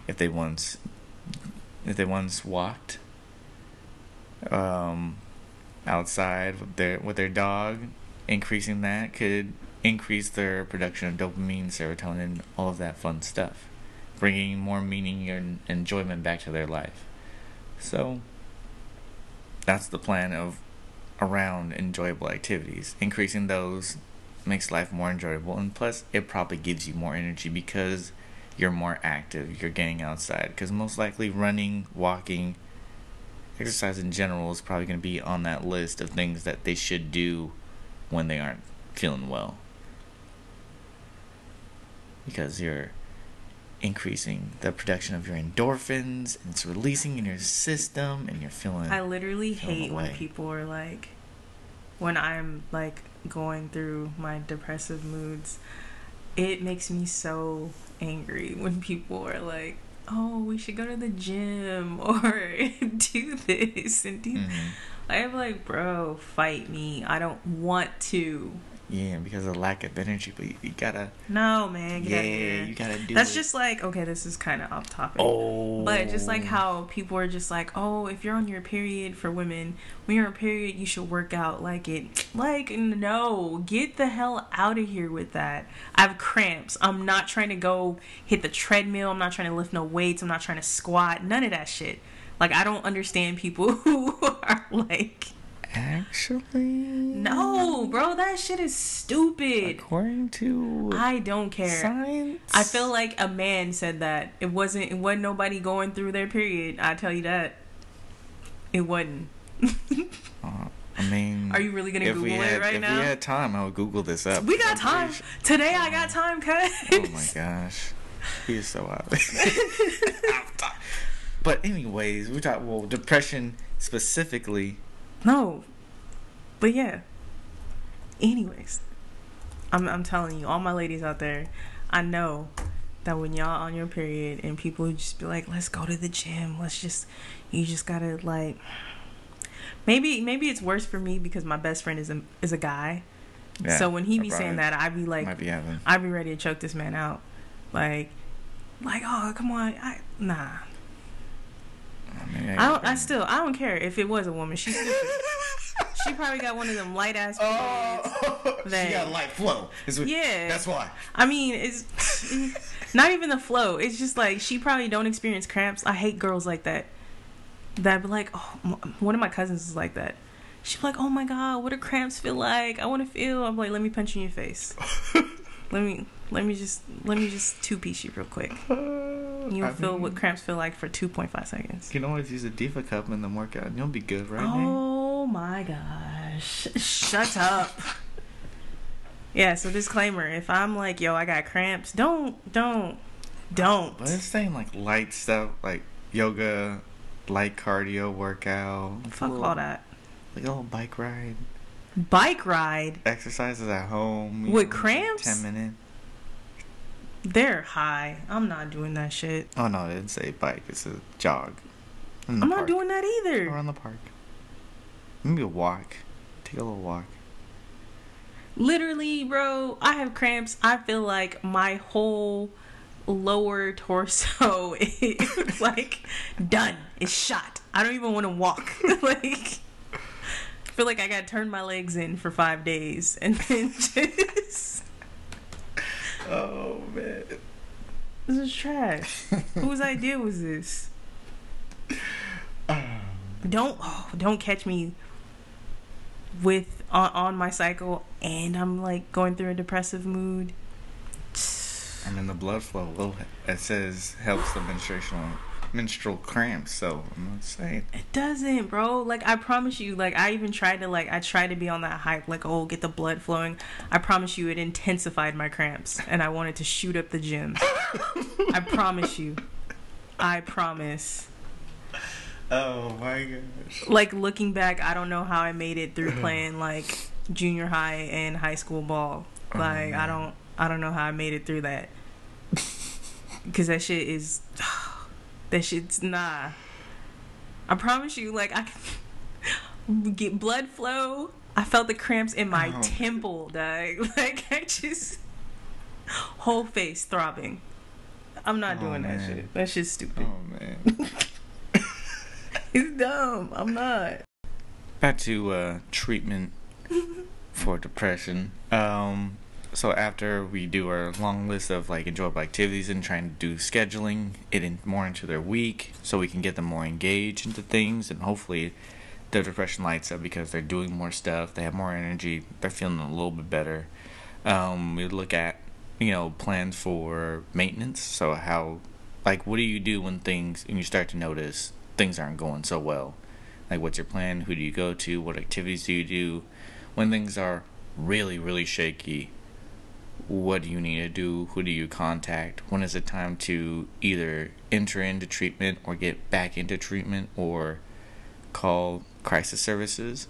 If they once, if they once walked um, outside with their with their dog, increasing that could increase their production of dopamine, serotonin, all of that fun stuff, bringing more meaning and enjoyment back to their life. So that's the plan of around enjoyable activities. Increasing those makes life more enjoyable, and plus, it probably gives you more energy because you're more active. You're getting outside because most likely running, walking, exercise in general is probably going to be on that list of things that they should do when they aren't feeling well. Because you're increasing the production of your endorphins, and it's releasing in your system, and you're feeling. I literally Feeling hate when people are like, when I'm like going through my depressive moods, it makes me so angry <laughs> when people are like, oh, we should go to the gym <laughs> or <laughs> do this and do. Mhm. I'm like, bro, fight me. I don't want to. Yeah, because of lack of energy, but you, you gotta. No, man, get yeah, out of here. you gotta do. That's it. just like okay, this is kind of off topic. Oh. But just like oh. how people are just like, oh, if you're on your period for women, when you're on period, you should work out like it. <tsk> Like, no, get the hell out of here with that. I have cramps. I'm not trying to go hit the treadmill. I'm not trying to lift no weights. I'm not trying to squat. None of that shit. Like, I don't understand people <laughs> who are like, Actually. no, bro, that shit is stupid. According to I don't care. science, I feel like a man said that. It wasn't it wasn't nobody going through their period. I tell you that. It wasn't. <laughs> Uh, I mean, Are you really gonna Google we it had, right if now? we had time, I would Google this up. we got time. sure- Today I got time, cuz. Oh my gosh, he is so out. <laughs> <laughs> but anyways, we talk well depression specifically. No. But yeah. Anyways. I'm I'm telling you, all my ladies out there, I know that when y'all on your period and people just be like, let's go to the gym, let's just you just gotta like maybe maybe it's worse for me because my best friend is a is a guy. Yeah, so when he be saying that, I'd be like, be having. I be ready to choke this man out. Like, like, oh come on, I nah. I don't. I still. I don't care if it was a woman. She's stupid. she probably got one of them light ass. Oh, That- <laughs> she got light flow. What- Yeah. that's why. I mean, it's <laughs> not even the flow. It's just like she probably don't experience cramps. I hate girls like that. That be like, oh, one of my cousins is like that. She's like, oh my god, what do cramps feel like? I want to feel. I'm like, let me punch you in your face. <laughs> let me, let me just, let me just two piece you real quick. Uh, you'll I feel mean, what cramps feel like for 2.5 seconds. You can always use a diva cup in the workout, and you'll be good, right? Nate? Oh my gosh. Shut up. <laughs> Yeah, so disclaimer, if I'm like, yo, I got cramps, don't don't don't. But it's saying like light stuff, like yoga, light cardio workout. Fuck all that. Like a little bike ride, Bike ride, exercises at home. With know, cramps? Ten minutes. They're high. I'm not doing that shit. Oh no, it didn't say bike. It's a jog. I'm not doing that either. Around the park. Maybe a walk. Take a little walk. Literally, bro, I have cramps. I feel like my whole lower torso <laughs> is like done. It's shot. I don't even want to walk. <laughs> like I feel like I got to turn my legs in for 5 days and then <laughs> just Oh man. this is trash. Whose <laughs> idea was this? Um, don't oh, don't catch me with on, on my cycle and I'm like going through a depressive mood. And then the blood flow. Well, it says helps the menstrual menstrual cramps. So I'm not saying. It doesn't, bro. Like I promise you, like I even tried to like I tried to be on that hype, like oh get the blood flowing. I promise you, it intensified my cramps, and I wanted to shoot up the gym. I promise you, I promise. Oh my gosh. Like looking back, I don't know how I made it through mm-hmm. playing like junior high and high school ball. Oh, Like I don't, I don't know how I made it through that. Cause that shit is, <sighs> that shit's nah. I promise you, like I can <laughs> get blood flow. I felt the cramps in my Oh. temple, dog. <laughs> Like I just whole face throbbing. I'm not Oh, doing that shit. That shit's stupid. Oh man. <laughs> It's dumb. I'm not. Back to uh, treatment for depression. Um, so after we do our long list of like enjoyable activities and trying to do scheduling it in more into their week, so we can get them more engaged into things, and hopefully their depression lights up because they're doing more stuff, they have more energy, they're feeling a little bit better. Um, we look at you know plans for maintenance. So how, like, what do you do when things when you start to notice things aren't going so well? Like, what's your plan? Who do you go to? What activities do you do? When things are really, really shaky, what do you need to do? Who do you contact? When is it time to either enter into treatment or get back into treatment or call crisis services?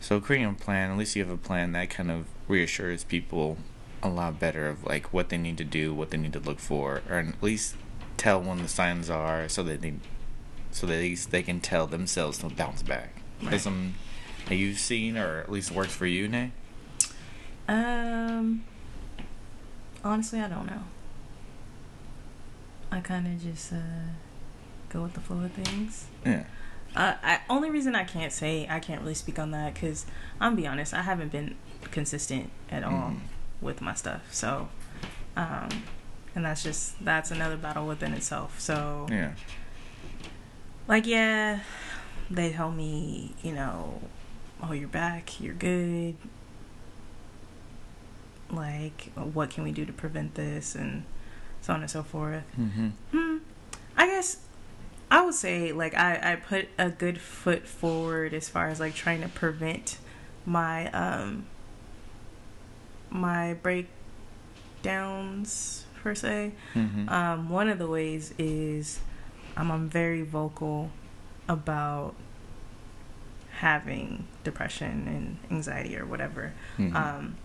So, creating a plan, at least you have a plan that kind of reassures people a lot better of like what they need to do, what they need to look for, or at least tell when the signs are so that they so that at least they can tell themselves to bounce back. Right. Is some have you seen or at least works for you, Nae? Um, honestly, I don't know. I kind of just uh, go with the flow of things. Yeah. Uh, I, only reason I can't say I can't really speak on that because I'm be honest, I haven't been consistent at all Mm. with my stuff. So, um, and that's just that's another battle within itself. So, Yeah. like yeah, they tell me, you know, oh you're back, you're good. Like, what can we do to prevent this, and so on and so forth. Mm-hmm. Hmm. I guess I would say like I I put a good foot forward as far as like trying to prevent my um my breakdowns per se. Mm-hmm. Um, one of the ways is um, I'm very vocal about having depression and anxiety or whatever. Mhm. Um,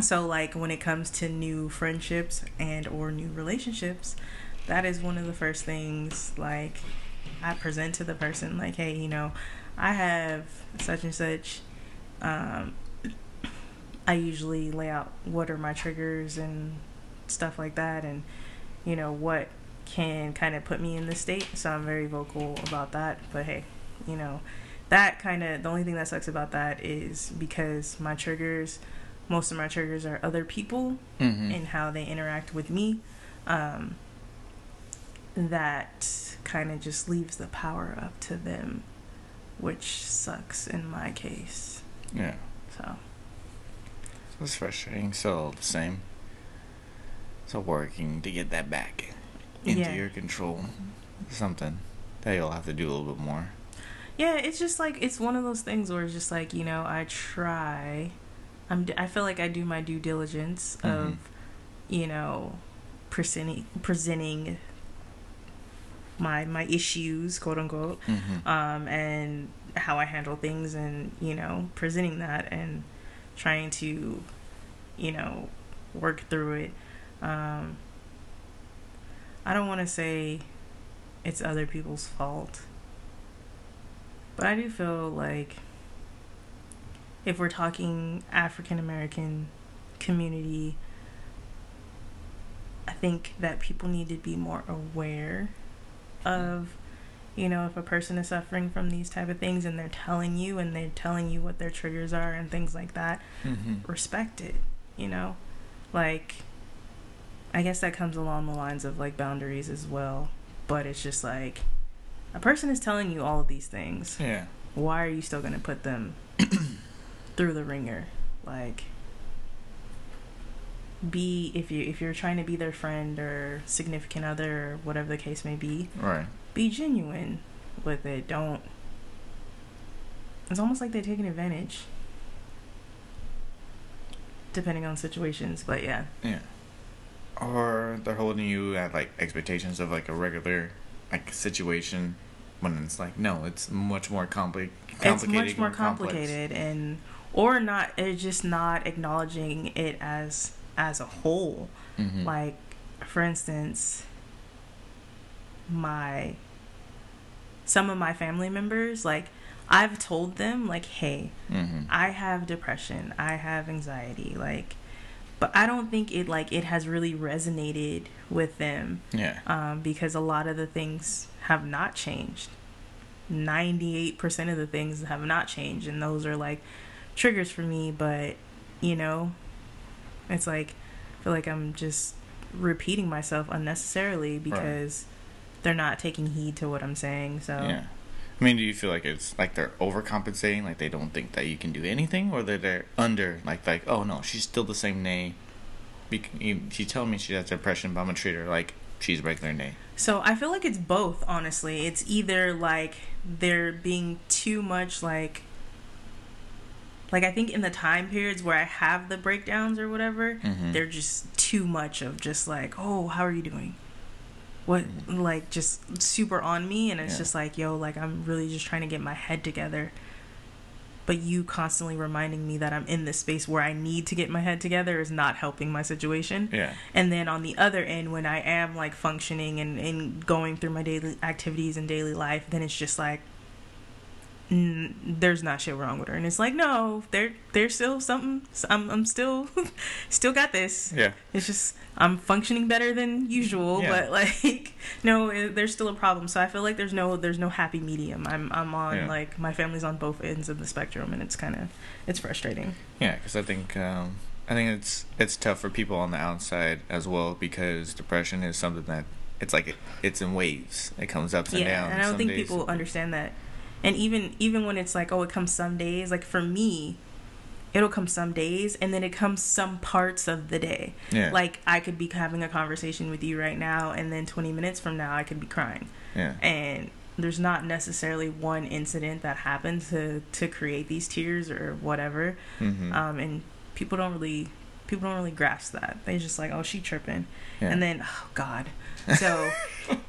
so like when it comes to new friendships and or new relationships, that is one of the first things like I present to the person like, hey, you know, I have such and such. Um, I usually lay out what are my triggers and stuff like that, and you know what can kind of put me in this state. So I'm very vocal about that. But hey, you know, that kind of the only thing that sucks about that is because my triggers, most of my triggers are other people Mm-hmm. and how they interact with me. Um, that kind of just leaves the power up to them, which sucks in my case. yeah. So So it's frustrating. So the same. So working to get that back into Yeah. your control. Something that you'll have to do a little bit more. yeah, it's just like it's one of those things where it's just like you know I try, I'm I feel like I do my due diligence of, Mhm. you know, presenting presenting my my issues quote unquote Mm-hmm. um, and how I handle things, and you know, presenting that and trying to, you know, work through it. Um, I don't want to say it's other people's fault, but I do feel like if we're talking African American community, I think that people need to be more aware of you know if a person is suffering from these type of things and they're telling you and they're telling you what their triggers are and things like that Mm-hmm. respect it you know like i guess that comes along the lines of like boundaries as well but it's just like a person is telling you all of these things Yeah. why are you still going to put them <clears throat> through the ringer like be if you if you're trying to be their friend or significant other or whatever the case may be Right. be genuine with it. Don't. It's almost like they're taking advantage. Depending on situations, but yeah. Yeah. Or they're holding you at like expectations of like a regular like situation when it's like no, it's much more compli- complicated. it's much more and complex. complicated and or not it's just not acknowledging it as as a whole. Mhm. Like for instance, my some of my family members like I've told them like, "Hey, Mhm. I have depression. I have anxiety. Like, but I don't think it like it has really resonated with them Yeah. um, because a lot of the things have not changed. Ninety eight percent of the things have not changed, and those are like triggers for me. But you know, it's like I feel like I'm just repeating myself unnecessarily because they're not taking heed to what I'm saying. So Yeah. I mean, do you feel like it's like they're overcompensating, like they don't think that you can do anything, or that they're under, like like oh no, she's still the same Nae. She's telling me she has depression, but I'm gonna treat her like she's regular Nae. So I feel like it's both, honestly. It's either like they're being too much like like I think in the time periods where I have the breakdowns or whatever, Mhm. they're just too much of just like, "Oh, how are you doing?" What like just super on me and it's Yeah. just like, "Yo, like I'm really just trying to get my head together." But you constantly reminding me that I'm in this space where I need to get my head together is not helping my situation. Yeah. And then on the other end, when I am like functioning and, and going through my daily activities and daily life, then it's just like, there's not shit wrong with her. And it's like, no, there, there's still something. I'm, I'm still, <laughs> still got this. Yeah. It's just I'm functioning better than usual, Yeah. but <laughs> like, no, it, there's still a problem. So I feel like there's no, there's no happy medium. I'm, I'm on Yeah. like my family's on both ends of the spectrum, and it's kind of, it's frustrating. Yeah, because I think um, I think it's it's tough for people on the outside as well because depression is something that it's like it, it's in waves. It comes ups and yeah, downs. and I don't think days- people understand that. And even even when it's like, oh, it comes some days. Like for me, it'll come some days, and then it comes some parts of the day. Yeah. Like I could be having a conversation with you right now, and then 20 minutes from now, I could be crying. yeah. And there's not necessarily one incident that happened to to create these tears or whatever. hmm Um, and people don't really people don't really grasp that. They just like, oh, she tripping, yeah. and then oh God. <laughs> So,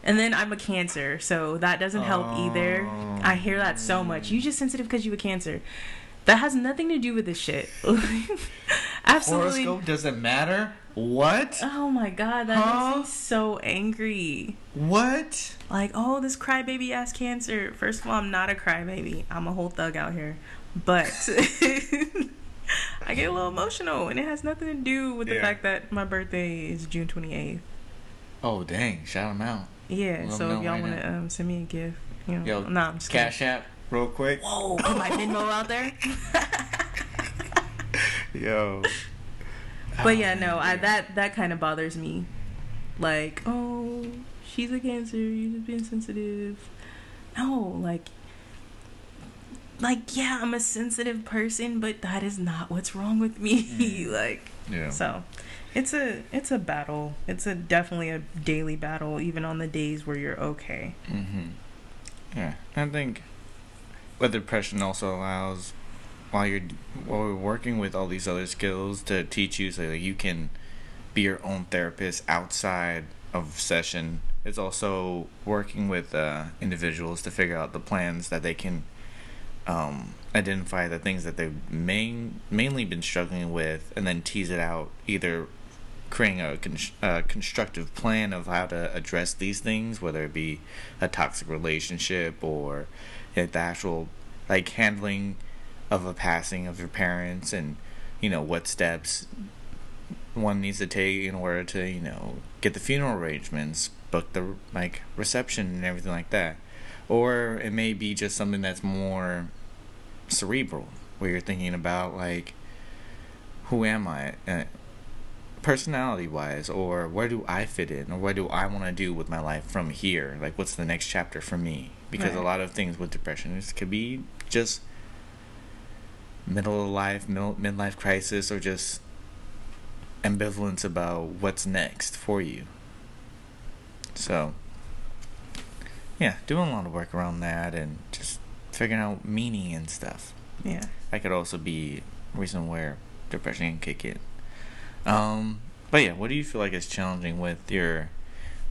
and then I'm a cancer, so that doesn't help either. Oh. I hear that so much. You just sensitive because you a cancer. That has nothing to do with this shit. <laughs> Absolutely. horoscope doesn't matter. What? Oh my god, that Huh? makes me so angry. What? Like, oh, this crybaby ass cancer. First of all, I'm not a crybaby. I'm a whole thug out here. But <laughs> <laughs> I get a little emotional, and it has nothing to do with the Yeah. fact that my birthday is June 28th. Oh dang! Shout him out. Yeah, Let so if y'all right want to um, send me a gift, you know, Yo, nah, I'm just Cash App, real quick. kidding. Whoa, put my Venmo out there. <laughs> Yo. <laughs> But yeah, no, I that that kind of bothers me. Like, oh, she's a cancer. You're just being sensitive. No, like, like yeah, I'm a sensitive person, but that is not what's wrong with me. Mm. <laughs> like, Yeah. so it's a it's a battle. It's a definitely a daily battle, even on the days where you're okay. Mm-hmm. Yeah, I think what depression also allows while you're while we're working with all these other skills to teach you so that you can be your own therapist outside of session. It's also working with uh, individuals to figure out the plans that they can um, identify the things that they've main mainly been struggling with, and then tease it out either creating a, con- a constructive plan of how to address these things, whether it be a toxic relationship or like, the actual like handling of a passing of your parents, and you know what steps one needs to take in order to you know get the funeral arrangements, book the like reception and everything like that, or it may be just something that's more cerebral, where you're thinking about like who am I. Uh, personality wise or where do i fit in? Or what do i want to do with my life from here? Like what's the next chapter for me? Because a lot of things with depression could be just middle of life middle, midlife crisis or just ambivalence about what's next for you. So yeah doing a lot of work around that and just figuring out meaning and stuff Yeah. that could also be a reason where depression can kick in. Um, but yeah, what do you feel like is challenging with your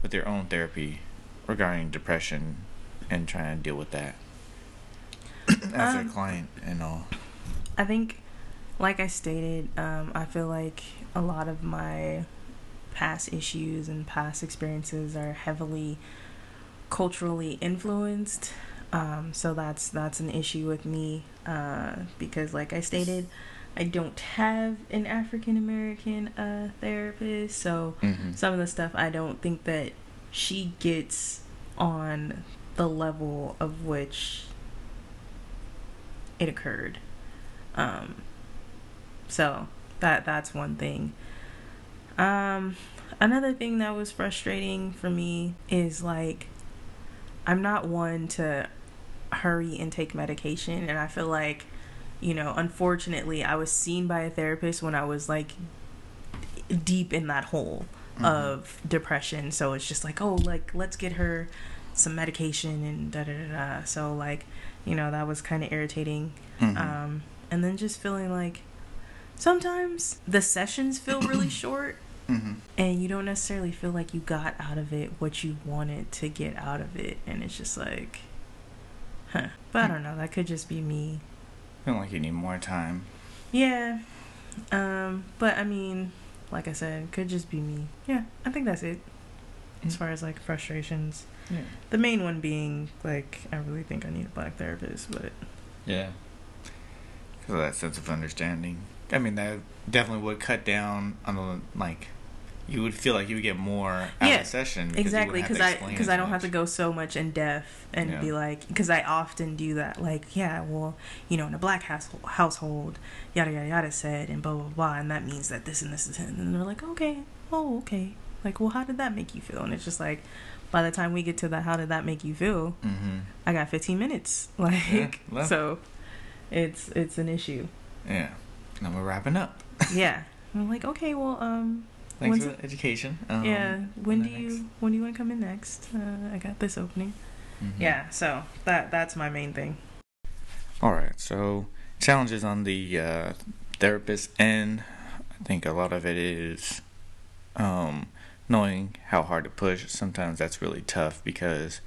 with your own therapy regarding depression and trying to deal with that <coughs> as Um, a client and all? I think, like I stated, um, I feel like a lot of my past issues and past experiences are heavily culturally influenced. Um, so that's that's an issue with me uh, because, like I stated, I don't have an African American uh, therapist. So Mm-hmm. some of the stuff I don't think that she gets on the level of which it occurred. Um, so that that's one thing. Um, another thing that was frustrating for me is like I'm not one to hurry and take medication, and I feel like you know, unfortunately, I was seen by a therapist when I was like deep in that hole Mhm. of depression. So it's just like, oh, like let's get her some medication and da da da da. So like, you know, that was kind of irritating. Mhm. Um, and then just feeling like sometimes the sessions feel really <clears throat> short Mhm. and you don't necessarily feel like you got out of it what you wanted to get out of it and it's just like huh but i don't know that could just be me I feel like you need more time. yeah um but i mean like i said could just be me yeah i think that's it as Mm. far as like frustrations Yeah. the main one being like i really think i need a black therapist but Yeah. Because of that sense of understanding. I mean, that definitely would cut down on the like. You would feel like you would get more out Yeah, of the session. because exactly because i because i don't have to go so much in depth and Yeah. be like because i often do that like yeah well you know in a black house, household yada yada yada said and blah blah blah and that means that this and this is him. and they're like okay oh okay like well how did that make you feel and it's just like by the time we get to the how did that make you feel Mhm. i got 15 minutes <laughs> like left. so it's it's an issue Yeah. and we're wrapping up. yeah <laughs> i'm like okay well um Thanks When's for it- the education. Um, yeah when do you next- when do you want to come in next uh, i got this opening Mhm. Yeah, so that that's my main thing. All right. So challenges on the uh, therapist end. I think a lot of it is um, knowing how hard to push. Sometimes that's really tough because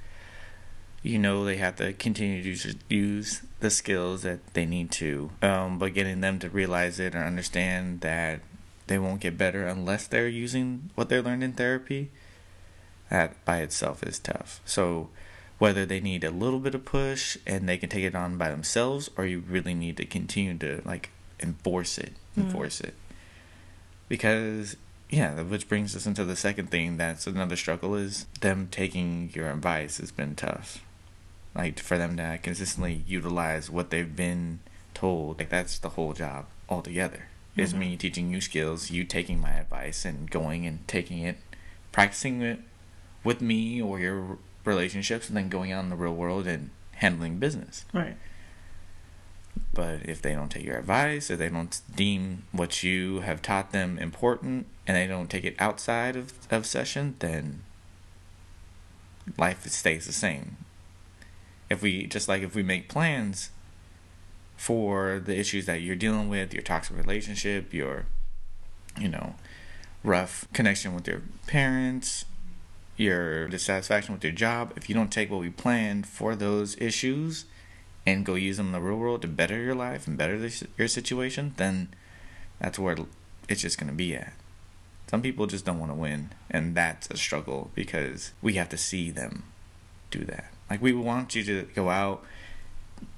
you know they have to continue to use, the skills that they need to, um, but getting them to realize it and understand that they won't get better unless they're using what they learned in therapy. That by itself is tough. So whether they need a little bit of push and they can take it on by themselves or you really need to continue to like enforce it, hmm. enforce it. Because yeah, which brings us into the second thing. That's another struggle is them taking your advice has been tough. Like for them to consistently utilize what they've been told. Like that's the whole job altogether. Is Mhm. me teaching you skills, you taking my advice and going and taking it, practicing it with me or your relationships, and then going out in the real world and handling business. Right. But if they don't take your advice, if they don't deem what you have taught them important, and they don't take it outside of, of session, then life stays the same. If we, just like if we make plans for the issues that you're dealing with, your toxic relationship, your, you know, rough connection with your parents, your dissatisfaction with your job, if you don't take what we planned for those issues, and go use them in the real world to better your life and better your situation, then that's where it's just going to be at. Some people just don't want to win, and that's a struggle because we have to see them do that. Like, we want you to go out,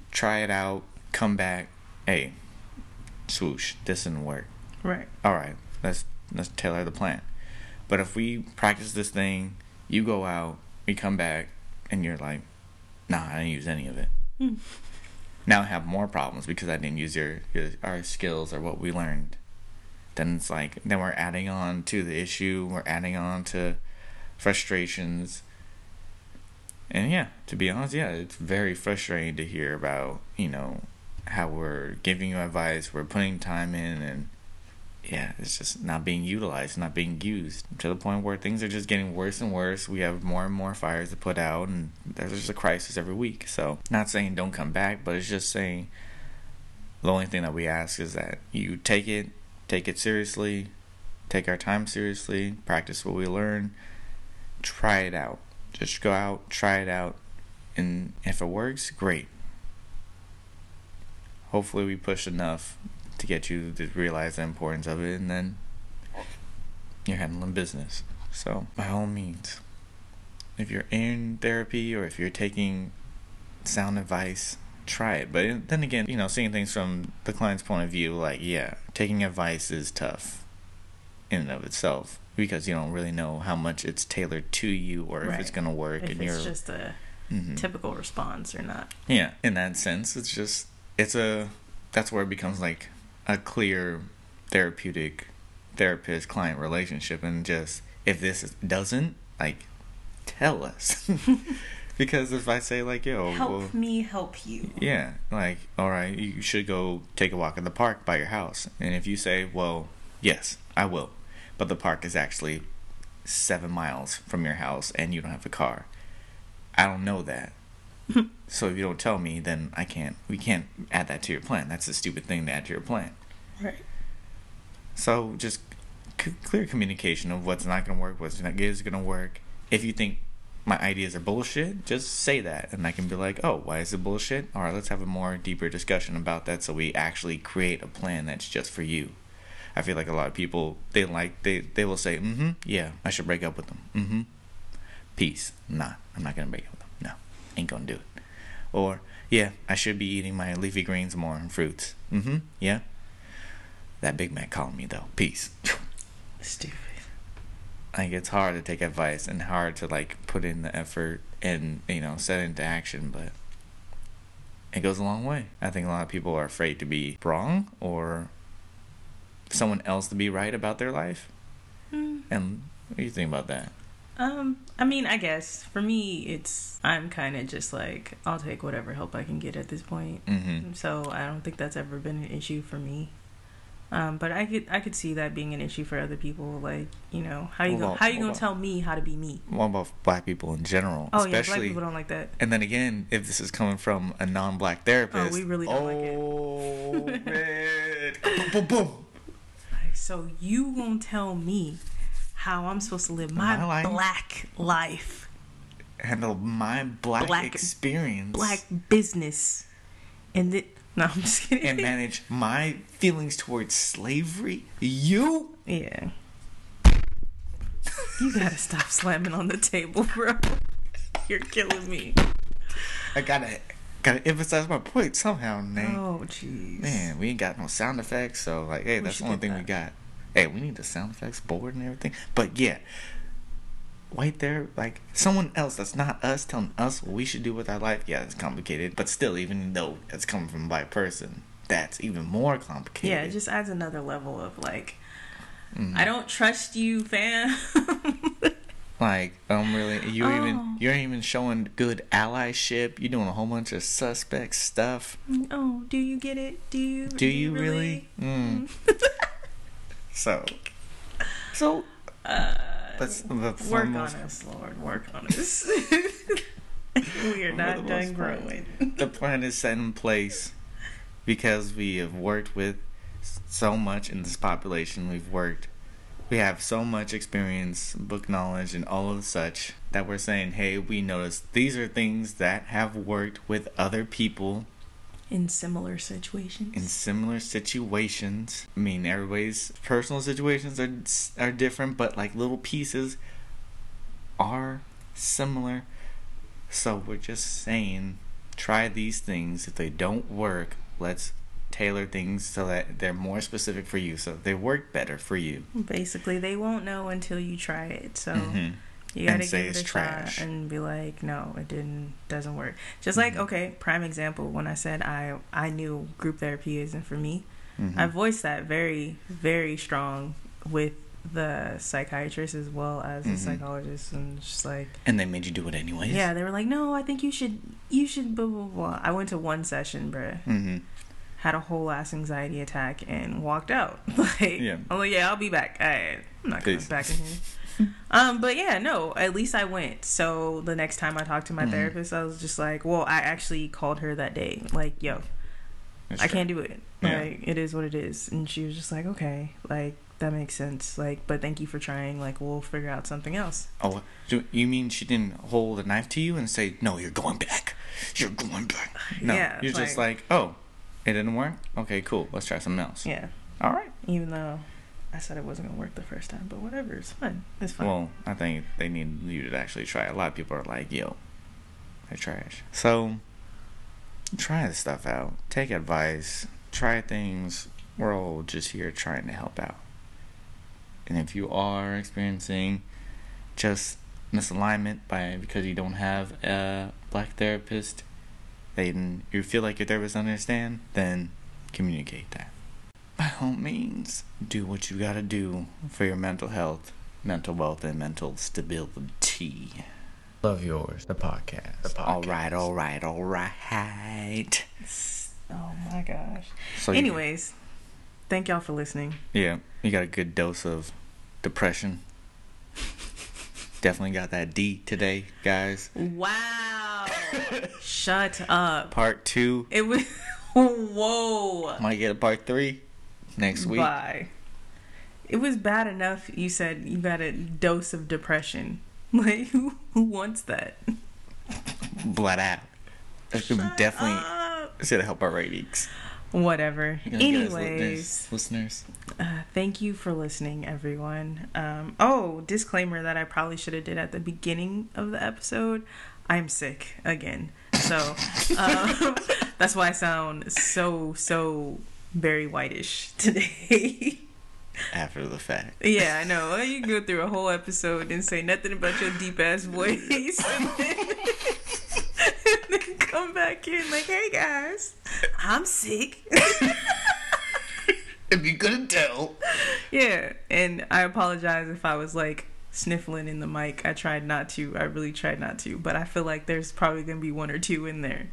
try it out, come back. Hey, swoosh, this didn't work. Right. All right, let's let's tailor the plan. But if we practice this thing, you go out, we come back, and you're like, nah, I didn't use any of it Hmm. now I have more problems because I didn't use your, your our skills or what we learned. Then it's like then we're adding on to the issue, we're adding on to frustrations. And yeah, to be honest, yeah, it's very frustrating to hear about, you know, how we're giving you advice, we're putting time in and yeah, it's just not being utilized, not being used to the point where things are just getting worse and worse. We have more and more fires to put out, and there's just a crisis every week. So, not saying don't come back, but it's just saying the only thing that we ask is that you take it, take it seriously, take our time seriously, practice what we learn, try it out. Just go out, try it out, and if it works, great. Hopefully, we push enough to get you to realize the importance of it, and then you're handling business. So, by all means, if you're in therapy or if you're taking sound advice, try it. But then again, you know, seeing things from the client's point of view, like, yeah, taking advice is tough in and of itself because you don't really know how much it's tailored to you or if it's going to work If and it's you're just a Mhm. typical response or not. Yeah, in that sense, it's just it's a that's where it becomes like a clear therapeutic therapist client relationship and just if this is, doesn't like tell us. <laughs> Because if I say like yo Help well, me help you. yeah like all right you should go take a walk in the park by your house. And if you say well yes I will. But the park is actually seven miles from your house and you don't have a car. I don't know that <laughs> so if you don't tell me, then I can't. We can't add that to your plan. That's a stupid thing to add to your plan. Right. So just c- clear communication of what's not going to work, what's not is going to work. If you think my ideas are bullshit, just say that, and I can be like, "Oh, why is it bullshit?" All right, let's have a more deeper discussion about that, so we actually create a plan that's just for you. I feel like a lot of people they like they they will say, "Mm-hmm, yeah, I should break up with them." Mm-hmm. Peace. Nah, I'm not gonna break up with them. Ain't gonna do it. Or yeah, I should be eating my leafy greens more and fruits. Mm-hmm. Yeah. That Big Mac calling me though. Peace. <laughs> Stupid. like it's hard to take advice and hard to like put in the effort and you know set it into action but it goes a long way i think a lot of people are afraid to be wrong or someone else to be right about their life Hmm. and what do you think about that Um, I mean, I guess for me, it's I'm kind of just like I'll take whatever help I can get at this point. mm-hmm So I don't think that's ever been an issue for me. Um, but I could I could see that being an issue for other people. Like you know how you What go, about- how you gonna tell me how to be me? what about black people in general Oh yeah, black people don't like that. and then again if this is coming from a non-black therapist Oh, we really don't like it. oh <laughs> man boom boom boom Like, so you gonna tell me how I'm supposed to live my, My life? black life, handle my black, Black- experience black business, and then <laughs> no, I'm just kidding. and manage my feelings towards slavery. You? Yeah. You gotta stop slamming on the table, bro. <laughs> You're killing me. I gotta Gotta emphasize my point somehow, man. Oh, jeez. Man, we ain't got no sound effects, so like, hey, We that's the only thing we got. Hey, we need the sound effects board and everything. But yeah, right there, like someone else that's not us telling us what we should do with our life. Yeah, it's complicated, but still, even though it's coming from a black person, that's even more complicated. Yeah, it just adds another level of like, Mhm. I don't trust you, fam. <laughs> like um really you Oh. even you're even showing good allyship. You're doing a whole bunch of suspect stuff. oh, do you get it? Do you? Do you really? Mm. <laughs> So, so Uh, let's, let's work on us, Lord. Work on us. <laughs> we are not done growing. the plan is set in place because we have worked with so much in this population. We've worked, we have so much experience, book knowledge, and all of such that we're saying, hey, we noticed these are things that have worked with other people In similar situations. in similar situations. I mean, everybody's personal situations are are different, but like little pieces are similar. So we're just saying, try these things. If they don't work, let's tailor things so that they're more specific for you, so they work better for you. Basically, they won't know until you try it. So Mhm. You gotta And say give it it's a trash. shot and be like, no, it didn't, doesn't work. Just like, Mhm. okay, prime example. When I said I, I knew group therapy isn't for me. Mhm. I voiced that very, very strong with the psychiatrist as well as the Mhm. psychologist, and just like, and they made you do it anyways. yeah, they were like, no, I think you should, you should, blah blah blah. I went to one session, bruh, hmm had a whole ass anxiety attack and walked out. <laughs> like, Yeah. I'm like, yeah, I'll be back. I, I'm not coming back in here. <laughs> um, but yeah, no, at least I went. So the next time I talked to my Mhm. therapist, I was just like, well, I actually called her that day, like, yo, I can't do it. Yeah. Like it is what it is. And she was just like, okay, like that makes sense. Like, but thank you for trying. Like we'll figure out something else. Oh, you mean she didn't hold a knife to you and say, "No, you're going back. You're going back." <sighs> No, Yeah, you're it's just like, "Oh, it didn't work. Okay, cool. Let's try something else." Yeah. All right. Even though I said it wasn't gonna work the first time, but whatever, it's fine. It's fine. Well, I think they need you to actually try. A lot of people are like, "Yo, they're trash." So, try this stuff out. Take advice. Try things. We're all just here trying to help out. And if you are experiencing just misalignment by because you don't have a black therapist, then you feel like your therapist doesn't understand, then communicate that. By all means, do what you gotta do for your mental health, mental wealth, and mental stability. Love yours, the podcast. The podcast. All right, all right, all right. oh my gosh. So you- Anyways, thank y'all for listening. yeah, you got a good dose of depression. Definitely got that D today, guys. Wow. <laughs> Shut up. Part two It was. <laughs> Whoa. might get a part three next week. Bye. It was bad enough you said you got a dose of depression. <laughs> Like, who, who wants that? Blood out. That could Shut definitely up. should help our ratings. Whatever. You gonna get us Anyways, listeners, listeners. uh, thank you for listening, everyone. Um, oh, disclaimer that I probably should have did at the beginning of the episode. I'm sick again, so um, <laughs> <laughs> that's why I sound so so very whitish <laughs> today. after the fact. Yeah, I know. You can go through a whole episode and say nothing about your deep ass voice, <laughs> and then, and then come back in like, "Hey guys, I'm sick." <laughs> If you couldn't tell. yeah, and I apologize if I was like sniffling in the mic. I tried not to. I really tried not to, but I feel like there's probably gonna be one or two in there,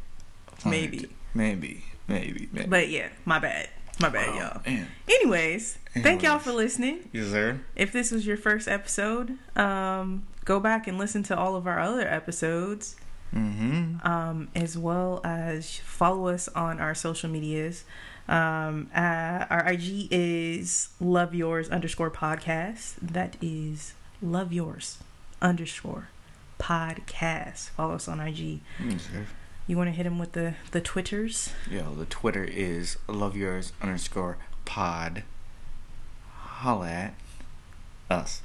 maybe. Maybe. Maybe. Maybe. But yeah, my bad. My bad, Oh, y'all. man. Anyways, thank y'all for listening. Yes, sir. If this was your first episode, um, go back and listen to all of our other episodes, Mm-hmm. um, as well as follow us on our social medias. Um, uh, our IG is love yours underscore podcast. That is love yours underscore podcast. Follow us on IG. Yes, sir. You want to hit him with the the twitters? Yo, the Twitter is love yours underscore pod. Holla at us.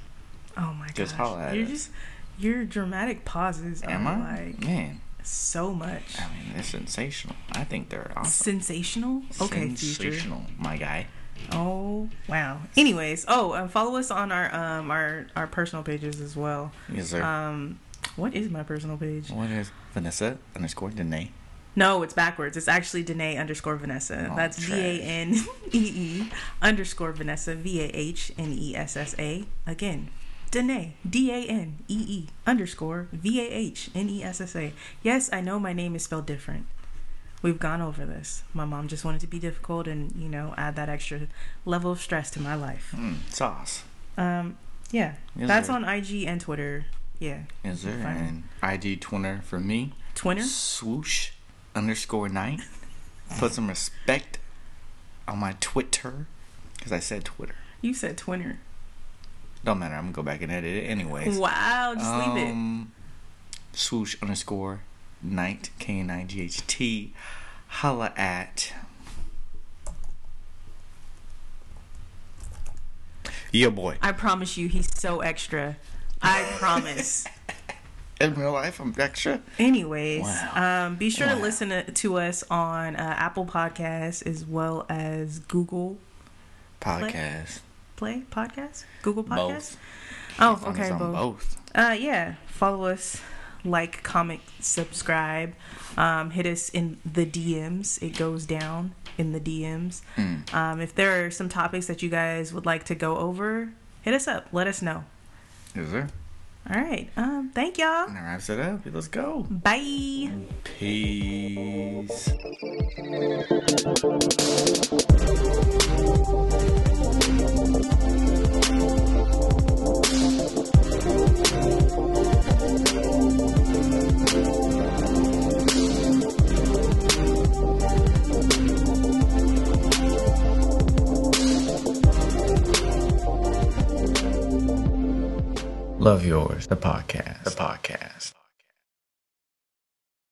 Oh my god. Just gosh, holla at you're us. just your dramatic pauses Am are I? like Man, so much. I mean, they're sensational. I think they're awesome. Sensational. Okay, future. sensational, my guy. Oh wow. Anyways, oh, uh, follow us on our um our our personal pages as well. Yes, sir. Um, what is my personal page? what is Vahnessa underscore Danee? No, it's backwards. It's actually Danee underscore Vahnessa. Oh, That's V. A N E E underscore Vahnessa V A H N E S S A. Again, Danee D A N E E underscore V A H N E S S A. Yes, I know my name is spelled different. We've gone over this. My mom just wanted to be difficult and you know add that extra level of stress to my life. Mm, sauce. Um, yeah, Yes, that's sir. on IG and Twitter. Yeah, Is there Fine. an ID Twitter for me? Twitter. Swoosh underscore Knight. <laughs> Put some respect on my Twitter. Because I said Twitter. You said Twitter. Don't matter. I'm going to go back and edit it anyways. Wow, just leave it. Um, Swoosh underscore Knight. K N I G H T. Holla at. Yeah, boy. I promise you, he's so extra. I promise. <laughs> In real life, I'm extra. Anyways, Wow. um, be sure to listen to, to us on uh, Apple Podcasts as well as Google Podcast. Play podcast, Google Podcasts. Both. Oh, okay, both. both. Uh, yeah, follow us, like, comment, subscribe. Um, hit us in the DMs. It goes down in the DMs. Mm. Um, if there are some topics that you guys would like to go over, hit us up. Let us know. Is there? All right. Um, thank y'all. That wraps it up. Let's go. Bye. Peace. Love yours, the podcast. The podcast.